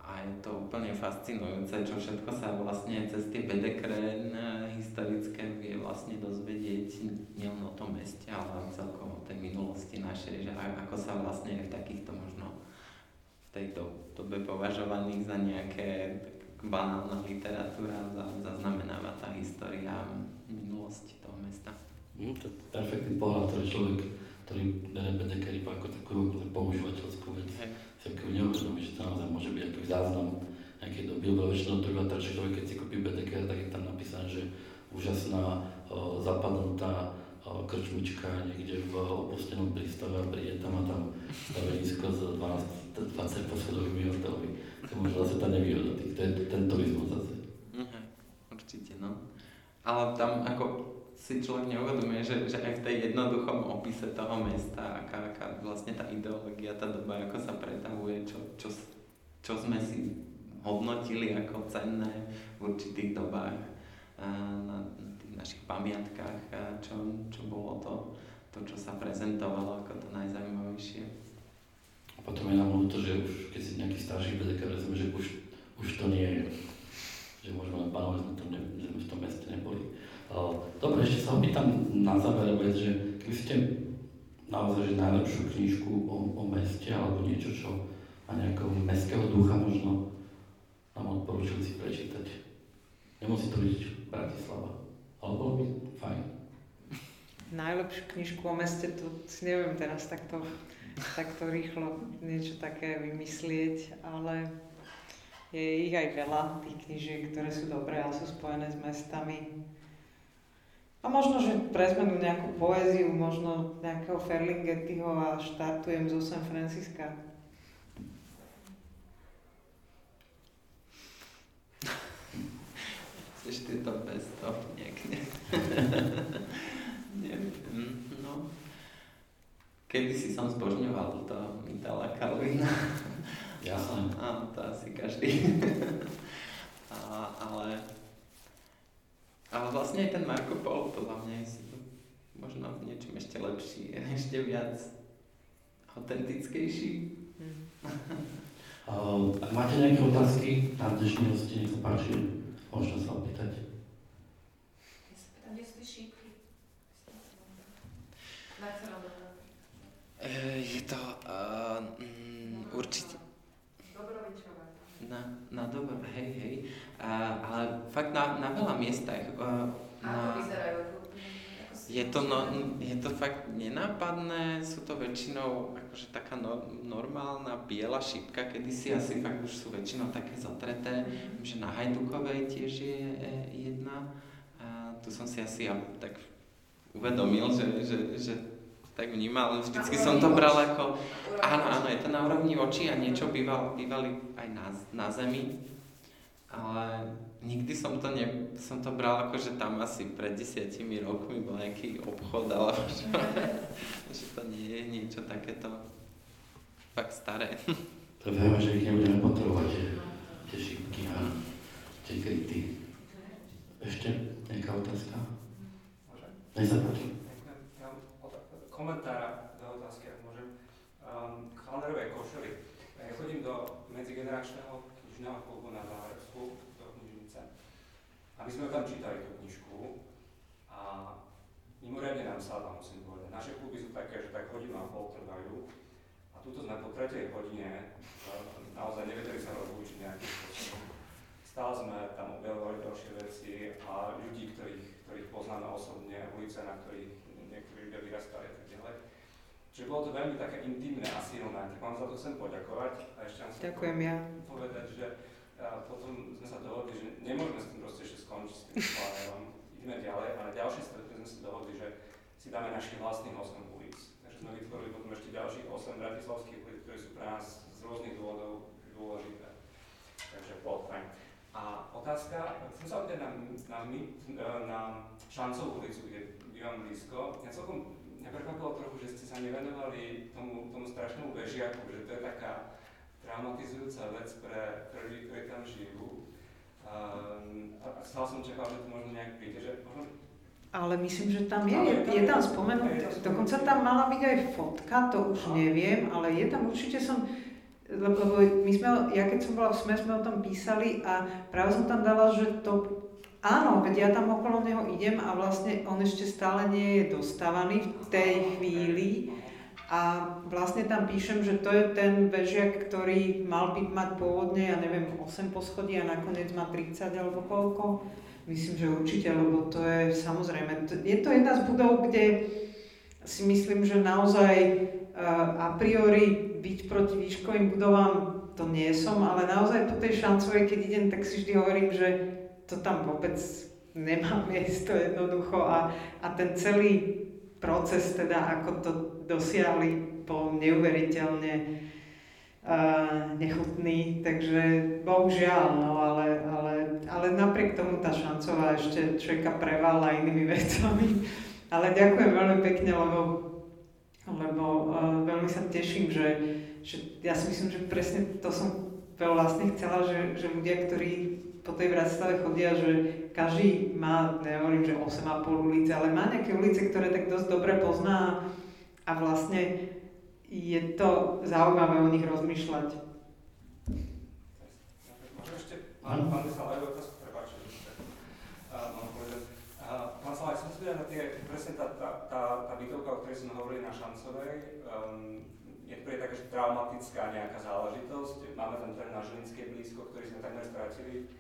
a je to úplne fascinujúce, čo všetko sa vlastne cez tie bedekre historické vie vlastne dozvedieť nielen o tom meste, ale celkom o tej minulosti našej, že ako sa vlastne v takýchto možno v tejto dobe považovaných za nejaké banálna literatúra zaznamenáva tá história minulosti toho mesta. Mm, to je perfektný pohľad, ktorý človek, ktorý bere bedekery ako takú používateľskú vec. Hej ako neuvedomí, že to naozaj môže byť aký záznam nejakej doby, lebo väčšinou to že človek, keď si kúpi BDK, tak je tam napísané, že úžasná o, zapadnutá o, krčmička niekde v opustenom prístave a príde tam a tam stavenisko s 12, 20 poschodovými hotelmi. To možno zase tá nevýhoda, to je ten turizmus zase. Mhm, určite, no. Ale tam ako si človek neuvedomuje, že, že aj v tej jednoduchom opise toho mesta, aká, aká vlastne tá ideológia, tá doba, ako sa pretavuje, čo, čo, čo sme si hodnotili ako cenné v určitých dobách na, na tých našich pamiatkách, a čo, čo bolo to, to, čo sa prezentovalo ako to najzaujímavejšie. A potom je nám to, že už keď si nejaký starší vezme, že už, už to nie je. Že môžeme len panovať, že sme v tom meste neboli. Dobre, ešte sa opýtam na záver vec, že keby ste naozaj že najlepšiu knižku o, o meste alebo niečo, čo má nejakého mestského ducha možno nám odporúčili si prečítať. Nemusí to byť Bratislava, ale bolo by fajn. Najlepšiu knižku o meste, to si neviem teraz takto, takto rýchlo niečo také vymyslieť, ale je ich aj veľa, tých knižiek, ktoré sú dobré a sú spojené s mestami. A možno, že pre zmenu nejakú poéziu, možno nejakého Ferlingettiho a štartujem zo San Francisca. Chceš ty to bez toho niekde? Neviem, no. Kedy si som zbožňoval to Itala Kalvina. Jasné. Áno, to asi každý. a, ale ale vlastne aj ten Marko Polo podľa mňa je možno v niečom ešte lepší, ešte viac autentickejší. Mm. ak máte nejaké otázky na dnešní hosti, nech sa páči, možno sa opýtať. Ja sa pýtam, kde sú tie šípky? Na ktorom Je to uh, mm, určite... Dobrovičové. Na, na dobro, hej, hej. Ale fakt na, na veľa miestach. Uh, na? Je to, no, je to fakt nenápadné, sú to väčšinou akože taká no, normálna biela šipka, kedy si asi fakt už sú väčšinou také zotreté, že na Hajdukovej tiež je e, jedna. A tu som si asi ja tak uvedomil, že, že, že tak vnímal, vždycky som to bral ako, áno, áno, je to na úrovni očí a niečo býval, bývali aj na, na zemi, ale nikdy som to, ne, som to bral ako, že tam asi pred desiatimi rokmi bol nejaký obchod, alebo že, že to nie je niečo takéto fakt staré. To vieme, že ich nebudeme potrebovať, tie šípky a tie kryty. Ešte nejaká otázka? Môžem? Nech sa páči. Komentára do otázky, ak môžem. Um, k Chalnerovej košeli. Ja chodím do medzigeneračného knižného klubu na Záhrebsku, do knižnice. A my sme tam čítali tú knižku a mimoriadne nám sadla, musím povedať. Naše kluby sú také, že tak hodinu a pol trvajú. A tuto sme po tretej hodine naozaj nevedeli sa rozlúčiť nejakým spôsobom. Stále sme tam objavovali ďalšie veci a ľudí, ktorých, ktorých poznáme osobne, ulice, na ktorých niektorí ľudia vyrastali a tak ďalej. Čiže bolo to veľmi také intimné a silné. Tak vám za to chcem poďakovať a ešte vám Ďakujem ja. povedať, že a potom sme sa dohodli, že nemôžeme s tým proste ešte skončiť s tým plánom. Ideme ďalej, ale ďalšie stretnutie sme sa dohodli, že si dáme našich vlastných 8 ulic. Takže sme vytvorili potom ešte ďalších 8 bratislavských ulic, ktoré sú pre nás z rôznych dôvodov dôležité. Takže bolo fajn. A otázka, chcem sa opýtať na, na, na, na Šancovú ulicu, kde bývam blízko. Ja celkom mňa prekvapilo trochu, že ste sa nevenovali tomu, tomu strašnému vežiaku, že to je taká traumatizujúca vec pre, pre ľudí, ktorí tam žijú. Um, a stále som čakal, že to možno nejak príde, že možno Ale myslím, že tam je, je, je tam- spomenuté. Dokonca tam mala byť aj fotka, to už neviem, ale je tam určite som, lebo my sme, ja keď som bola v SME, sme o tom písali a práve som tam dala, že to, áno, veď ja tam okolo neho idem a vlastne on ešte stále nie je dostávaný v tej chvíli a vlastne tam píšem, že to je ten vežiak, ktorý mal byť mať pôvodne, ja neviem, 8 poschodí a nakoniec má 30 alebo koľko. Myslím, že určite, lebo to je samozrejme, je to jedna z budov, kde si myslím, že naozaj uh, a priori byť proti výškovým budovám to nie som, ale naozaj po tej šancovej, keď idem, tak si vždy hovorím, že to tam vôbec nemá miesto jednoducho a, a ten celý proces teda, ako to dosiahli, bol neuveriteľne uh, nechutný, takže bohužiaľ, no ale, ale, ale napriek tomu tá šancová ešte človeka prevála inými vecami. Ale ďakujem veľmi pekne, lebo, lebo uh, veľmi sa teším, že, že ja si myslím, že presne to som vlastne chcela, že, že ľudia, ktorí po tej Bratislave chodia, že každý má, nehovorím, že 8,5 ulice, ale má nejaké ulice, ktoré tak dosť dobre pozná a vlastne je to zaujímavé o nich rozmýšľať. Ešte, pán, pán Vysalaj, otázku, prepáčte, že mám povedať. Pán Salaj, som si na tie, presne tá, tá, tá, tá bytovka, o ktorej sme hovorili na Šancovej, um, to je taká, že traumatická nejaká záležitosť. Máme tam ten na Žilinskej blízko, ktorý sme takmer stratili.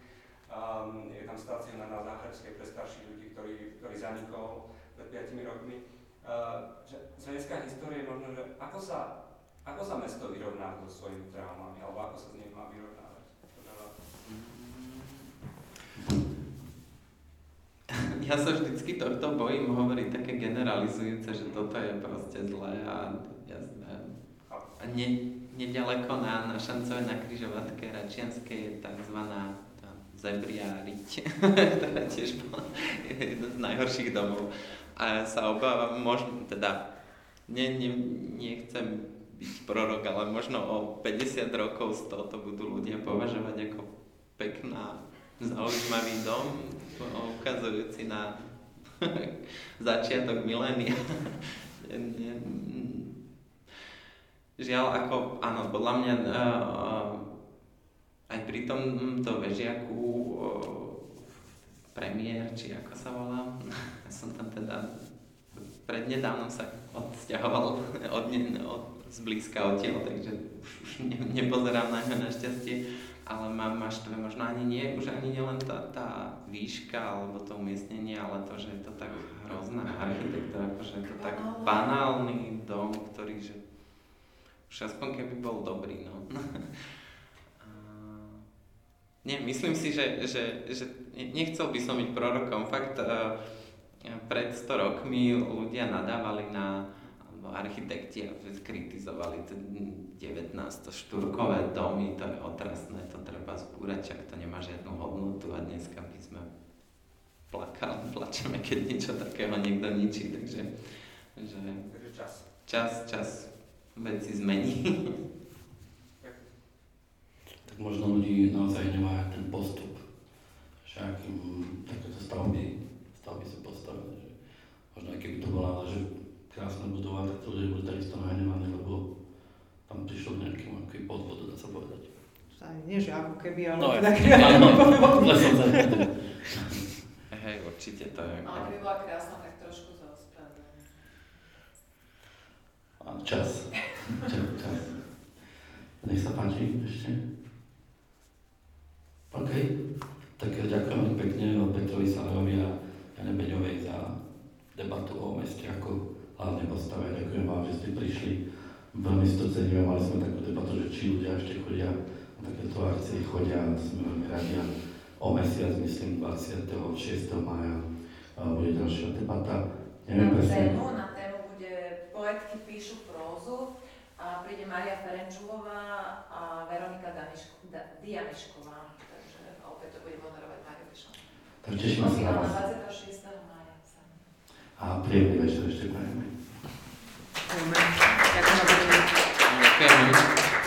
Um, je tam stácia na, Záhrebskej pre starších ľudí, ktorý, ktorý zanikol pred 5 rokmi. Uh, že z hľadiska histórie možno, že ako sa, ako sa mesto vyrovná so svojimi traumami, alebo ako sa s nimi má vyrovnávať? Teda, Ja sa vždycky tohto bojím hovoriť také generalizujúce, že toto je proste zlé. A ne, nedaleko na, na Šancove na križovatke Račianskej je tzv. tá zebria ktorá tiež bola jeden z najhorších domov. A sa obávam, možno, teda, ne, ne, nechcem byť prorok, ale možno o 50 rokov z toho to budú ľudia považovať ako pekná, zaujímavý dom, ukazujúci na začiatok milénia. Žiaľ, ako, áno, podľa mňa uh, aj pri tomto vežiaku uh, premiér, či ako sa volá, ja som tam teda prednedávnom sa odsťahoval od, ne, od, zblízka odtiaľ, takže už, už ne, nepozerám na ňo našťastie, ale ma, ma štve možno ani nie, už ani nielen tá, tá výška alebo to umiestnenie, ale to, že je to tak hrozná architektúra, akože je to tak banálny dom, ktorý, že aspoň keby bol dobrý, no. A... Nie, myslím si, že, že, že nechcel by som byť prorokom. Fakt, uh, pred 100 rokmi ľudia nadávali na lebo architekti kritizovali 19 štúrkové domy, to je otrasné, to treba zbúrať, čak to nemá žiadnu hodnotu a dneska by sme plakali, plačeme, keď niečo takého niekto ničí, takže že čas. čas, čas veci zmení. Tak možno ľudí naozaj nemajú ten postup, že akým takéto stavby, stavby sú postavené. Že možno aj keby to bola že krásna budova, tak to ľudia budú takisto nahnevaní, lebo tam prišlo k nejakému podvodu, dá sa povedať. Aj nie, že ako keby, ale No, teda kreatívne. Hej, určite to je. Ale keby bola krásna, tak trošku zaospravedlňujem. Áno, čas. Čas, čas. Nech sa páči ešte. OK. Tak ďakujem pekne Petrovi Salarovi a Jane Beňovej za debatu o meste ako hlavne postave. Ďakujem vám, že ste prišli. Veľmi si to ceníme. Mali sme takú debatu, že či ľudia ešte chodia na takéto akcie, chodia. Sme veľmi radi. A o mesiac, myslím, 26. maja bude ďalšia debata. Neviem Na presne. tému, na tému bude poetky píšu prózu a príde Maria Ferenčulová a Veronika Daniško, da, Dianišková. Takže opäť to bude moderovať Maria Pešová. Tak teším sa na vás. 26. mája. A príjemný večer ešte prajeme. Ďakujem. Ďakujem.